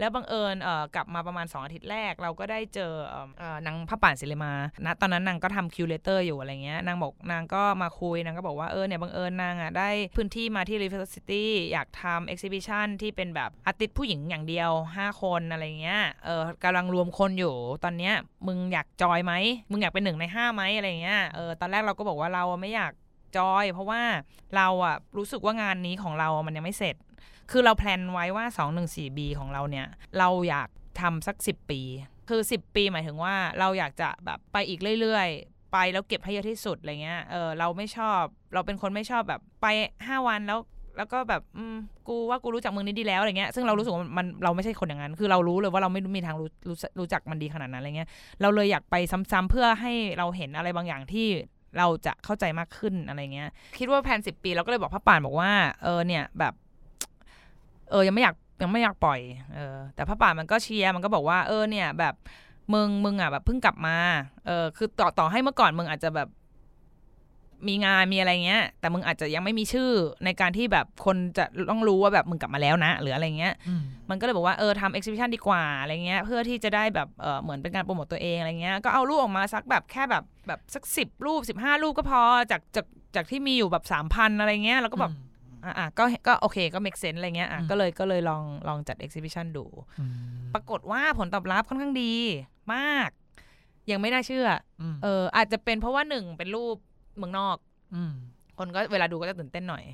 แล้วบังเอิญเอ่อกลับมาประมาณ 2 อาทิตย์แรก เราก็ได้เจอเอ่อนางพระป่านศิลมาณตอนนั้นนางก็ทำ curator อยู่อะไรเงี้ยนางบอกนางก็มาคุยนางก็บอกว่าเออเนี่ยบังเอิญนางอะได้พื้นที่มาที่ River City อยากทำ exhibition ที่เป็นแบบอาร์ติสผู้หญิงอย่างเดียว 5 คนอะไรเงี้ยเออกำลังรวมคนอยู่ตอนเนี้ยมึงอยากจอยไหมมึงอยากเป็นหนึ่งในห้าไหมอะไรเงี้ยเออตอนแรกเราก็บอกว่าเราไม่อยากจอย เพราะว่าเราอะรู้สึกว่างานนี้ของเรา มันยังไม่เสร็จ คือเราแพลนไว้ว่า 214B ของเราเนี่ย เราอยากทำสัก 10 ปี คือ 10 ปีหมายถึงว่าเราอยากจะแบบไปอีกเรื่อยๆ ไปแล้วเก็บให้เยอะที่สุดอะไรเงี้ย เออเราไม่ชอบ เราเป็นคนไม่ชอบแบบไป 5 วันแล้วแล้วก็แบบอืมกูว่ากูรู้จักมึงนี้ดีแล้วอะไรเงี้ยซึ่งเรารู้สึกว่ามันเราไม่ใช่คนอย่างนั้น คือเรารู้เลยว่าเราไม่มีทางรู้รู้รู้จักมันดีขนาดนั้นอะไรเงี้ยเราเลยอยากไปซ้ำๆเพื่อให้เราเห็นอะไรบางอย่างที่เราจะเข้าใจมากขึ้นอะไรเงี้ย คิดว่าแผนสิบปีเราก็เลยบอกพระป่านบอกว่าเออเนี่ยแบบ เออยังไม่อยากยังไม่อยากปล่อยเออแต่พระป่านมันก็เชียร์มันก็บอกว่าเออเนี่ยแบบมึงมึงอะแบบเพิ่งกลับมาเออคือต่อต่อให้เมื่อก่อนมึงอาจจะแบบมีงานมีอะไรเงี้ย แต่มึงอาจจะยังไม่มีชื่อในการที่แบบคนจะต้องรู้ว่าแบบมึงกลับมาแล้วนะหรืออะไรเงี้ย
อืม
มันก็เลยบอกว่าเออทำ exhibition ดีกว่าอะไรเงี้ย เพื่อที่จะได้แบบเออเหมือนเป็นการโปรโมตตัวเองอะไรเงี้ย ก็เอารูปออกมาสักแบบแค่แบบแบบสักสิบรูปสิบห้ารูปก็พอจากจากจากที่มีอยู่แบบสามพันอะไรเงี้ย แล้วก็แบบ อะอะก็ก็โอเคก็ make sense อะไรเงี้ยอะก็เลยก็เลยลองลองจัด exhibition ดู
อืม
ปรากฏว่าผลตอบรับค่อนข้างดีมาก ยังไม่น่าเชื่อ
ม
เอออาจจะเป็นเพราะว่าหนึ่งเป็นรูปเมืองนอก
อืม
คนก็เวลาดูก็จะตื่นเต้นหน่อย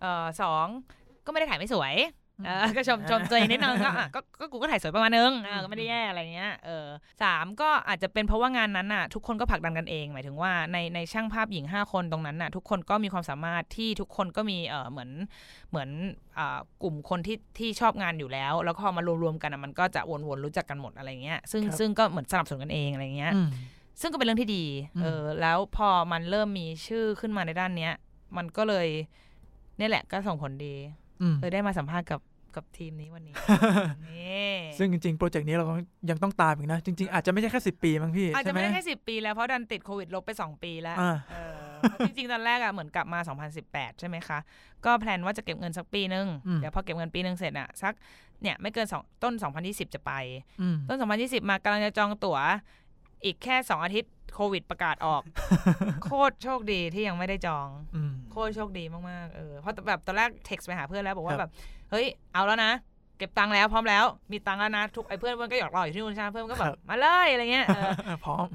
เออสองก็ไม่ได้ถ่ายไม่สวยเออ ก็ชมชมตัวเองนิดนึงก็อะก็ก็กูก็ถ่ายสวยประมาณนึงเออก็ไม่ได้แย่อะไรเงี้ยเออสามก็อาจจะเป็นเพราะว่างานนั้นน่ะ ทุกคนก็ผลักดันกันเองหมายถึงว่าในในช่างภาพหญิง 5 คนตรงนั้นน่ะ ทุกคนก็มีความสามารถที่ทุกคนก็มีเออเหมือนเหมือนอ่ากลุ่มคนที่ที่ชอบงานอยู่แล้ว แล้วพอมารวมๆกันอะมันก็จะวนๆรู้จักกันหมดอะไรเงี้ยซึ่ง
ครับ
ซึ่งก็เหมือนสนับสนุนกันเองอะไรเงี้ย
อืม
ซึ่งก็เป็นเรื่องที่ดี
อืม
เออแล้วพอมันเริ่มมีชื่อขึ้นมาในด้านเนี้ย มันก็เลยเนี่ยแหละก็ส่งผลดี
อืม
เลยได้มาสัมภาษณ์กับกับทีมนี้วันนี้นี่
ซึ่งจริงๆ โปรเจกต์นี้เราก็ยังต้องตามอีกนะ จริง ๆ อาจจะไม่ใช่แค่สิบปีมั้งพี่
อาจจะ
ใช่ไหม
ไม่ได้แค่สิบปีแล้ว เพราะดันติดโควิดลบไป 2 ปีแล้ว
อ่า
เออเพราะจริงๆ ตอนแรกอะเหมือนกลับมา 2018 ใช่ไหมคะ ก็แพลนว่าจะเก็บเงินสักปีนึง
อืม
เดี๋ยวพอเก็บเงินปีนึงเสร็จอะสักเนี่ยไม่เกินสองต้น 2020 จะไป
อืม
ต้น 2020 มากำลังจะจองตั๋วอีกแค่ 2 อาทิตย์โควิดประกาศออก โคตรโชคดีที่ยังไม่ได้จอง
อืม
โคตรโชคดีมากๆเออเพราะแบบตอนแรกเท็กซ์ไปหาเพื่อนแล้วบอก
ค
ว่า
รับ
แบบเฮ้ยเอาแล้วนะเก็บตังค์แล้วพร้อมแล้วมีตังค์แล้วนะทุกไอ้เพื่อนเพื่อนก็อยากรออยู่ที่นู่นใช่ไหมเพื่อนก็แบบมาเลยอะไรเงี้ยเออ
พร้อม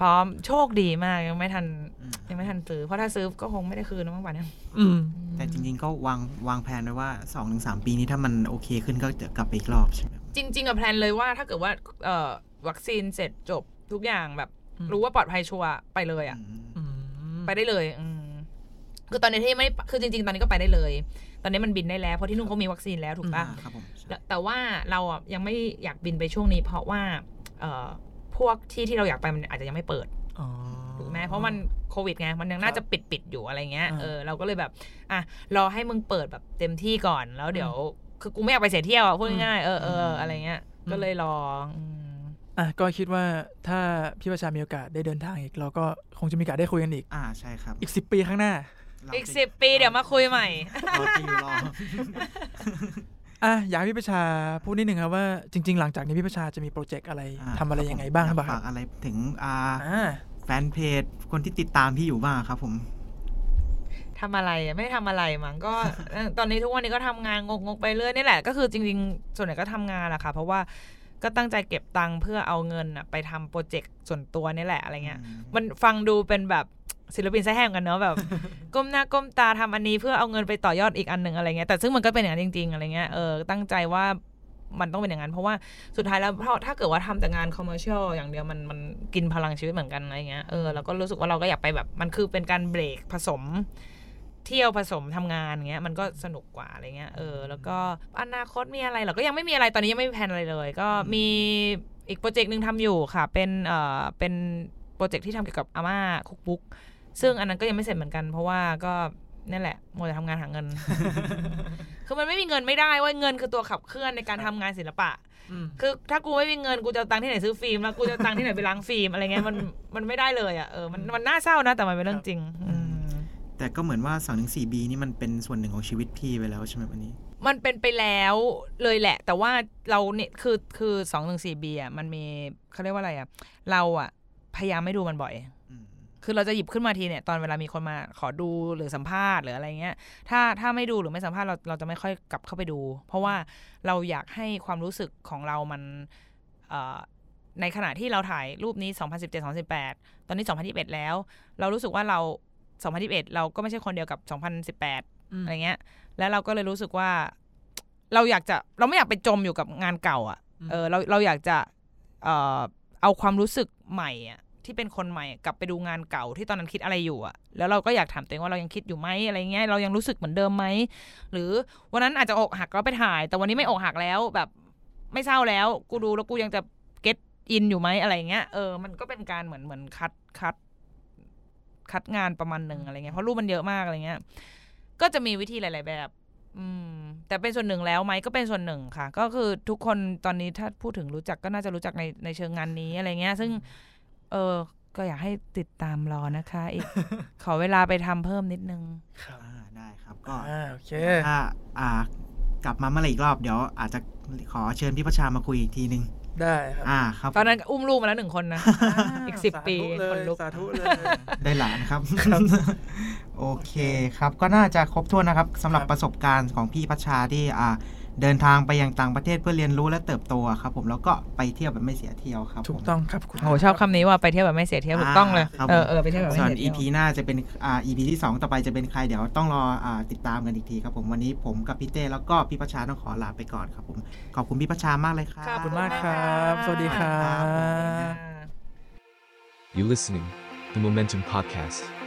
พร้อมโชคดีมากยังไม่ทัน
อืม
ยังไม่ทันซื้อเพราะถ้าซื้อก็คงไม่ได้คืนนะเมื่อวานเนี่ย
อืม
แต่จริง ๆ ก็วางวางแผนไว้ว่า2-3ปีนี้ถ้ามันโอเคขึ้นก็จะกลับไปอีกรอบใช่ไหม
จริงๆอะ plan เลยว่าถ้าเกิดว่าเอ่อวัคซีนเสร็จจบทุกอย่างแบบ
อืม
รู้ว่าปลอดภัยชัวร์ไปเลยอะ
อืม
ไปได้เลยอืม คือตอนนี้ที่ไม่ได้คือจริง ๆ ตอนนี้ก็ไปได้เลย ตอนนี้มันบินได้แล้วเพราะที่นู่นเขามีวัคซีนแล้วถูกปะ
อ่าครับผม
แต่แต่ว่าเราอะยังไม่อยากบินไปช่วงนี้ เพราะว่าเอ่อพวกที่ที่เราอยากไปมันอาจจะยังไม่เปิด
อ๋อ
ถูกไหมเพราะมันโควิดไงมันยังน่า
ครับ
จะปิดปิดอยู่อะไรเงี้ย
อ่า
เออเราก็เลยแบบอะรอให้มึงเปิดแบบเต็มที่ก่อนแล้วเดี๋ยว คือกูไม่อยากไปเสียเที่ยวอะพูดง่ายๆเออเอออะไรเงี้ย
อืม
ก็เลยรออืม
อะก็คิดว่าถ้าพี่ประชามีโอกาสได้เดินทางอีก เราก็คงจะมีโอกาสได้คุยกันอีก
อ่าใช่ครับ
อีกสิบปีข้างหน้า
เรา
อีก
จะ
สิบปีเดี๋ยวมาคุยใหม่
รอคิวรอ
อะอยากให้พี่ประชาพูดนิดนึงครับว่าจริง ๆ หลังจากนี้พี่ประชาจะมีโปรเจกต์อะไร
อ่า
ทำอะไรยังไงบ้างครับ
ฝากอะไรถึงอ่า
อ่า
แฟนเพจคนที่ติดตามพี่อยู่บ้างครับผม
ทำอะไรอะไม่ได้ทำอะไรมั้งก็เออตอนนี้ทุกวันนี้ก็ทำงานงกๆไปเรื่อยนี่แหละ ก็คือจริง ๆ ส่วนใหญ่ก็ทำงานแหละค่ะ เพราะว่าก็ตั้งใจเก็บตังค์เพื่อเอาเงินอะไปทำโปรเจกต์ส่วนตัวนี่แหละอะไรเงี้ย มันฟังดูเป็นแบบ ศิลปินไส้แห้งกันเนอะแบบก้มหน้าก้มตาทำอันนี้เพื่อเอาเงินไปต่อยอดอีกอันหนึ่งอะไรเงี้ยแต่ซึ่งมันก็เป็นอย่างนั้นจริง ๆอะไรเงี้ยเออตั้งใจว่ามันต้องเป็นอย่างนั้น เพราะว่าสุดท้ายแล้วเพราะถ้าเกิดว่าทำแต่งาน commercial อย่างเดียวมันมันกินพลังชีวิตเหมือนกันอะไรเงี้ยเออเราก็รู้สึกว่าเราก็อยากไปแบบมันคือเป็นการเบรกผสม เที่ยวผสมทำงานเงี้ยมันก็สนุกกว่าอะไรเงี้ยเออแล้วก็อนาคตมีอะไรเราก็ยังไม่มีอะไรตอนนี้ยังไม่มีแผนอะไรเลย ก็มีอีกโปรเจกต์หนึ่งทำอยู่ค่ะ เป็นเอ่อเป็นโปรเจกต์ที่ทำเกี่ยวกับอาม่าคุกบุ๊ก ซึ่งอันนั้นก็ยังไม่เสร็จเหมือนกัน เพราะว่าก็นั่นแหละมัวแต่ทำงานหาเงิน คือมันไม่มีเงินไม่ได้เว่าเงินคือตัวขับเคลื่อนในการทำงานศิลปะ
อืม
คือถ้ากูไม่มีเงินกูจะเอาตังค์ที่ไหนซื้อฟิล์มแล้วกูจะเอาตังค์ที่ไหนไปล้างฟิล์มอะไรเงี้ยมันมันไม่ได้เลยอะเออมันมันน่าเศร้านะแต่มันเป็นเรื่องจริงอืม
แต่ก็เหมือนว่า 2-4B นี่มันเป็นส่วนหนึ่งของชีวิตพี่ไปแล้วใช่ไหมวันนี้
มันเป็นไปแล้วเลยแหละ แต่ว่าเราเนี่ยคือคือสองหนึ่งสี่บีอะมันมีเขาเรียกว่าอะไรอะ เราอะพยายามไม่ดูมันบ่อย
อืม
คือเราจะหยิบขึ้นมาทีเนี่ยตอนเวลามีคนมาขอดูหรือสัมภาษณ์หรืออะไรเงี้ย ถ้าถ้าไม่ดูหรือไม่สัมภาษณ์เราเราจะไม่ค่อยกลับเข้าไปดู เพราะว่าเราอยากให้ความรู้สึกของเรามันเอ่อในขณะที่เราถ่ายรูปนี้ 2017 2018 ตอนนี้ 2021 แล้ว เรารู้สึกว่าเรา 2021 เราก็ไม่ใช่คนเดียวกับ 2018
อืม
อะไรเงี้ย แล้วเราก็เลยรู้สึกว่า เราอยากจะเราไม่อยากไปจมอยู่กับงานเก่าอะ่ะ เออเราเราอยากจะเอ่อเอาความรู้สึกใหม่อะ ที่เป็นคนใหม่กลับไปดูงานเก่าที่ตอนนั้นคิดอะไรอยู่อะแล้วเราก็อยากถามตัวเองว่าเรายังคิดอยู่ไหมอะไรเงี้ยเรายังรู้สึกเหมือนเดิมไหมหรือวันนั้นอาจจะอกหักแล้วไปถ่าย แต่วันนี้ไม่อกหักแล้วแบบไม่เศร้าแล้ว กูดูแล้วกูยังจะเก็ตอินอยู่ไหมอะไรเงี้ยเออมันก็เป็นการเหมือนเหมือนคัดคัดคัดงานประมาณหนึ่งอะไรเงี้ยเพราะรูปมันเยอะมากอะไรเงี้ย ก็จะมีวิธีหลาย ๆ แบบ อืม แต่เป็นส่วนหนึ่งแล้วไหมก็เป็นส่วนหนึ่งค่ะ ก็คือทุกคนตอนนี้ถ้าพูดถึงรู้จักก็น่าจะรู้จักในในเชิงงานนี้อะไรเงี้ย ซึ่ง เออ ก็อยากให้ติดตามรอนะคะ อีก ขอเวลาไปทำเพิ่มนิดนึง
อ่าได้ครับก็
อ่าโอเค
ถ้าอ่ากลับมาเมื่อไหร่อีกรอบเดี๋ยวอาจจะขอเชิญพี่ประชามาคุยอีกทีนึง
ได้ครับ
อ่าครับ
ตอนนั้นอุ้มลูกมาแล้วหนึ่งคนนะ อีกสิบ
สาธุ
ปี
เล
คน
ย
ลุก
สาธุเลย
ได้หลานครับ โอเคครับก็น่าจะครบถ้วนนะครับสำหรับ
ครับ
ประสบการณ์ของพี่พัชชาที่อ่า เดินทางไปยังต่างประเทศเพื่อเรียนรู้และเติบโตอะครับผมแล้วก็ไปเที่ยวแบบไม่เสียเที่ยวครับ
ถู
ผ
ก
ม
ต้องครับคุณ
โอ้ชอบคำนี้ว่าไปเที่ยวแบบไม่เสียเที่ยวถูกต้องเลย
ครับ
เอ
ผม
อเออไปเที่ยวแบบไม่
ส่วน
เสียเที่ยว
EP หน้าจะเป็นอ่า EP ที่ 2 ต่อไปจะเป็นใครเดี๋ยวต้องรออ่าติดตามกันอีกทีครับผมวันนี้ผมกับพี่เต้แล้วก็พี่ประชาต้องขอลาไปก่อนครับผมขอบคุณพี่ประชามากเลยครับ
ขอบคุณมากครับ สวัสดีครับ
อ่า
You listening, the Momentum Podcast.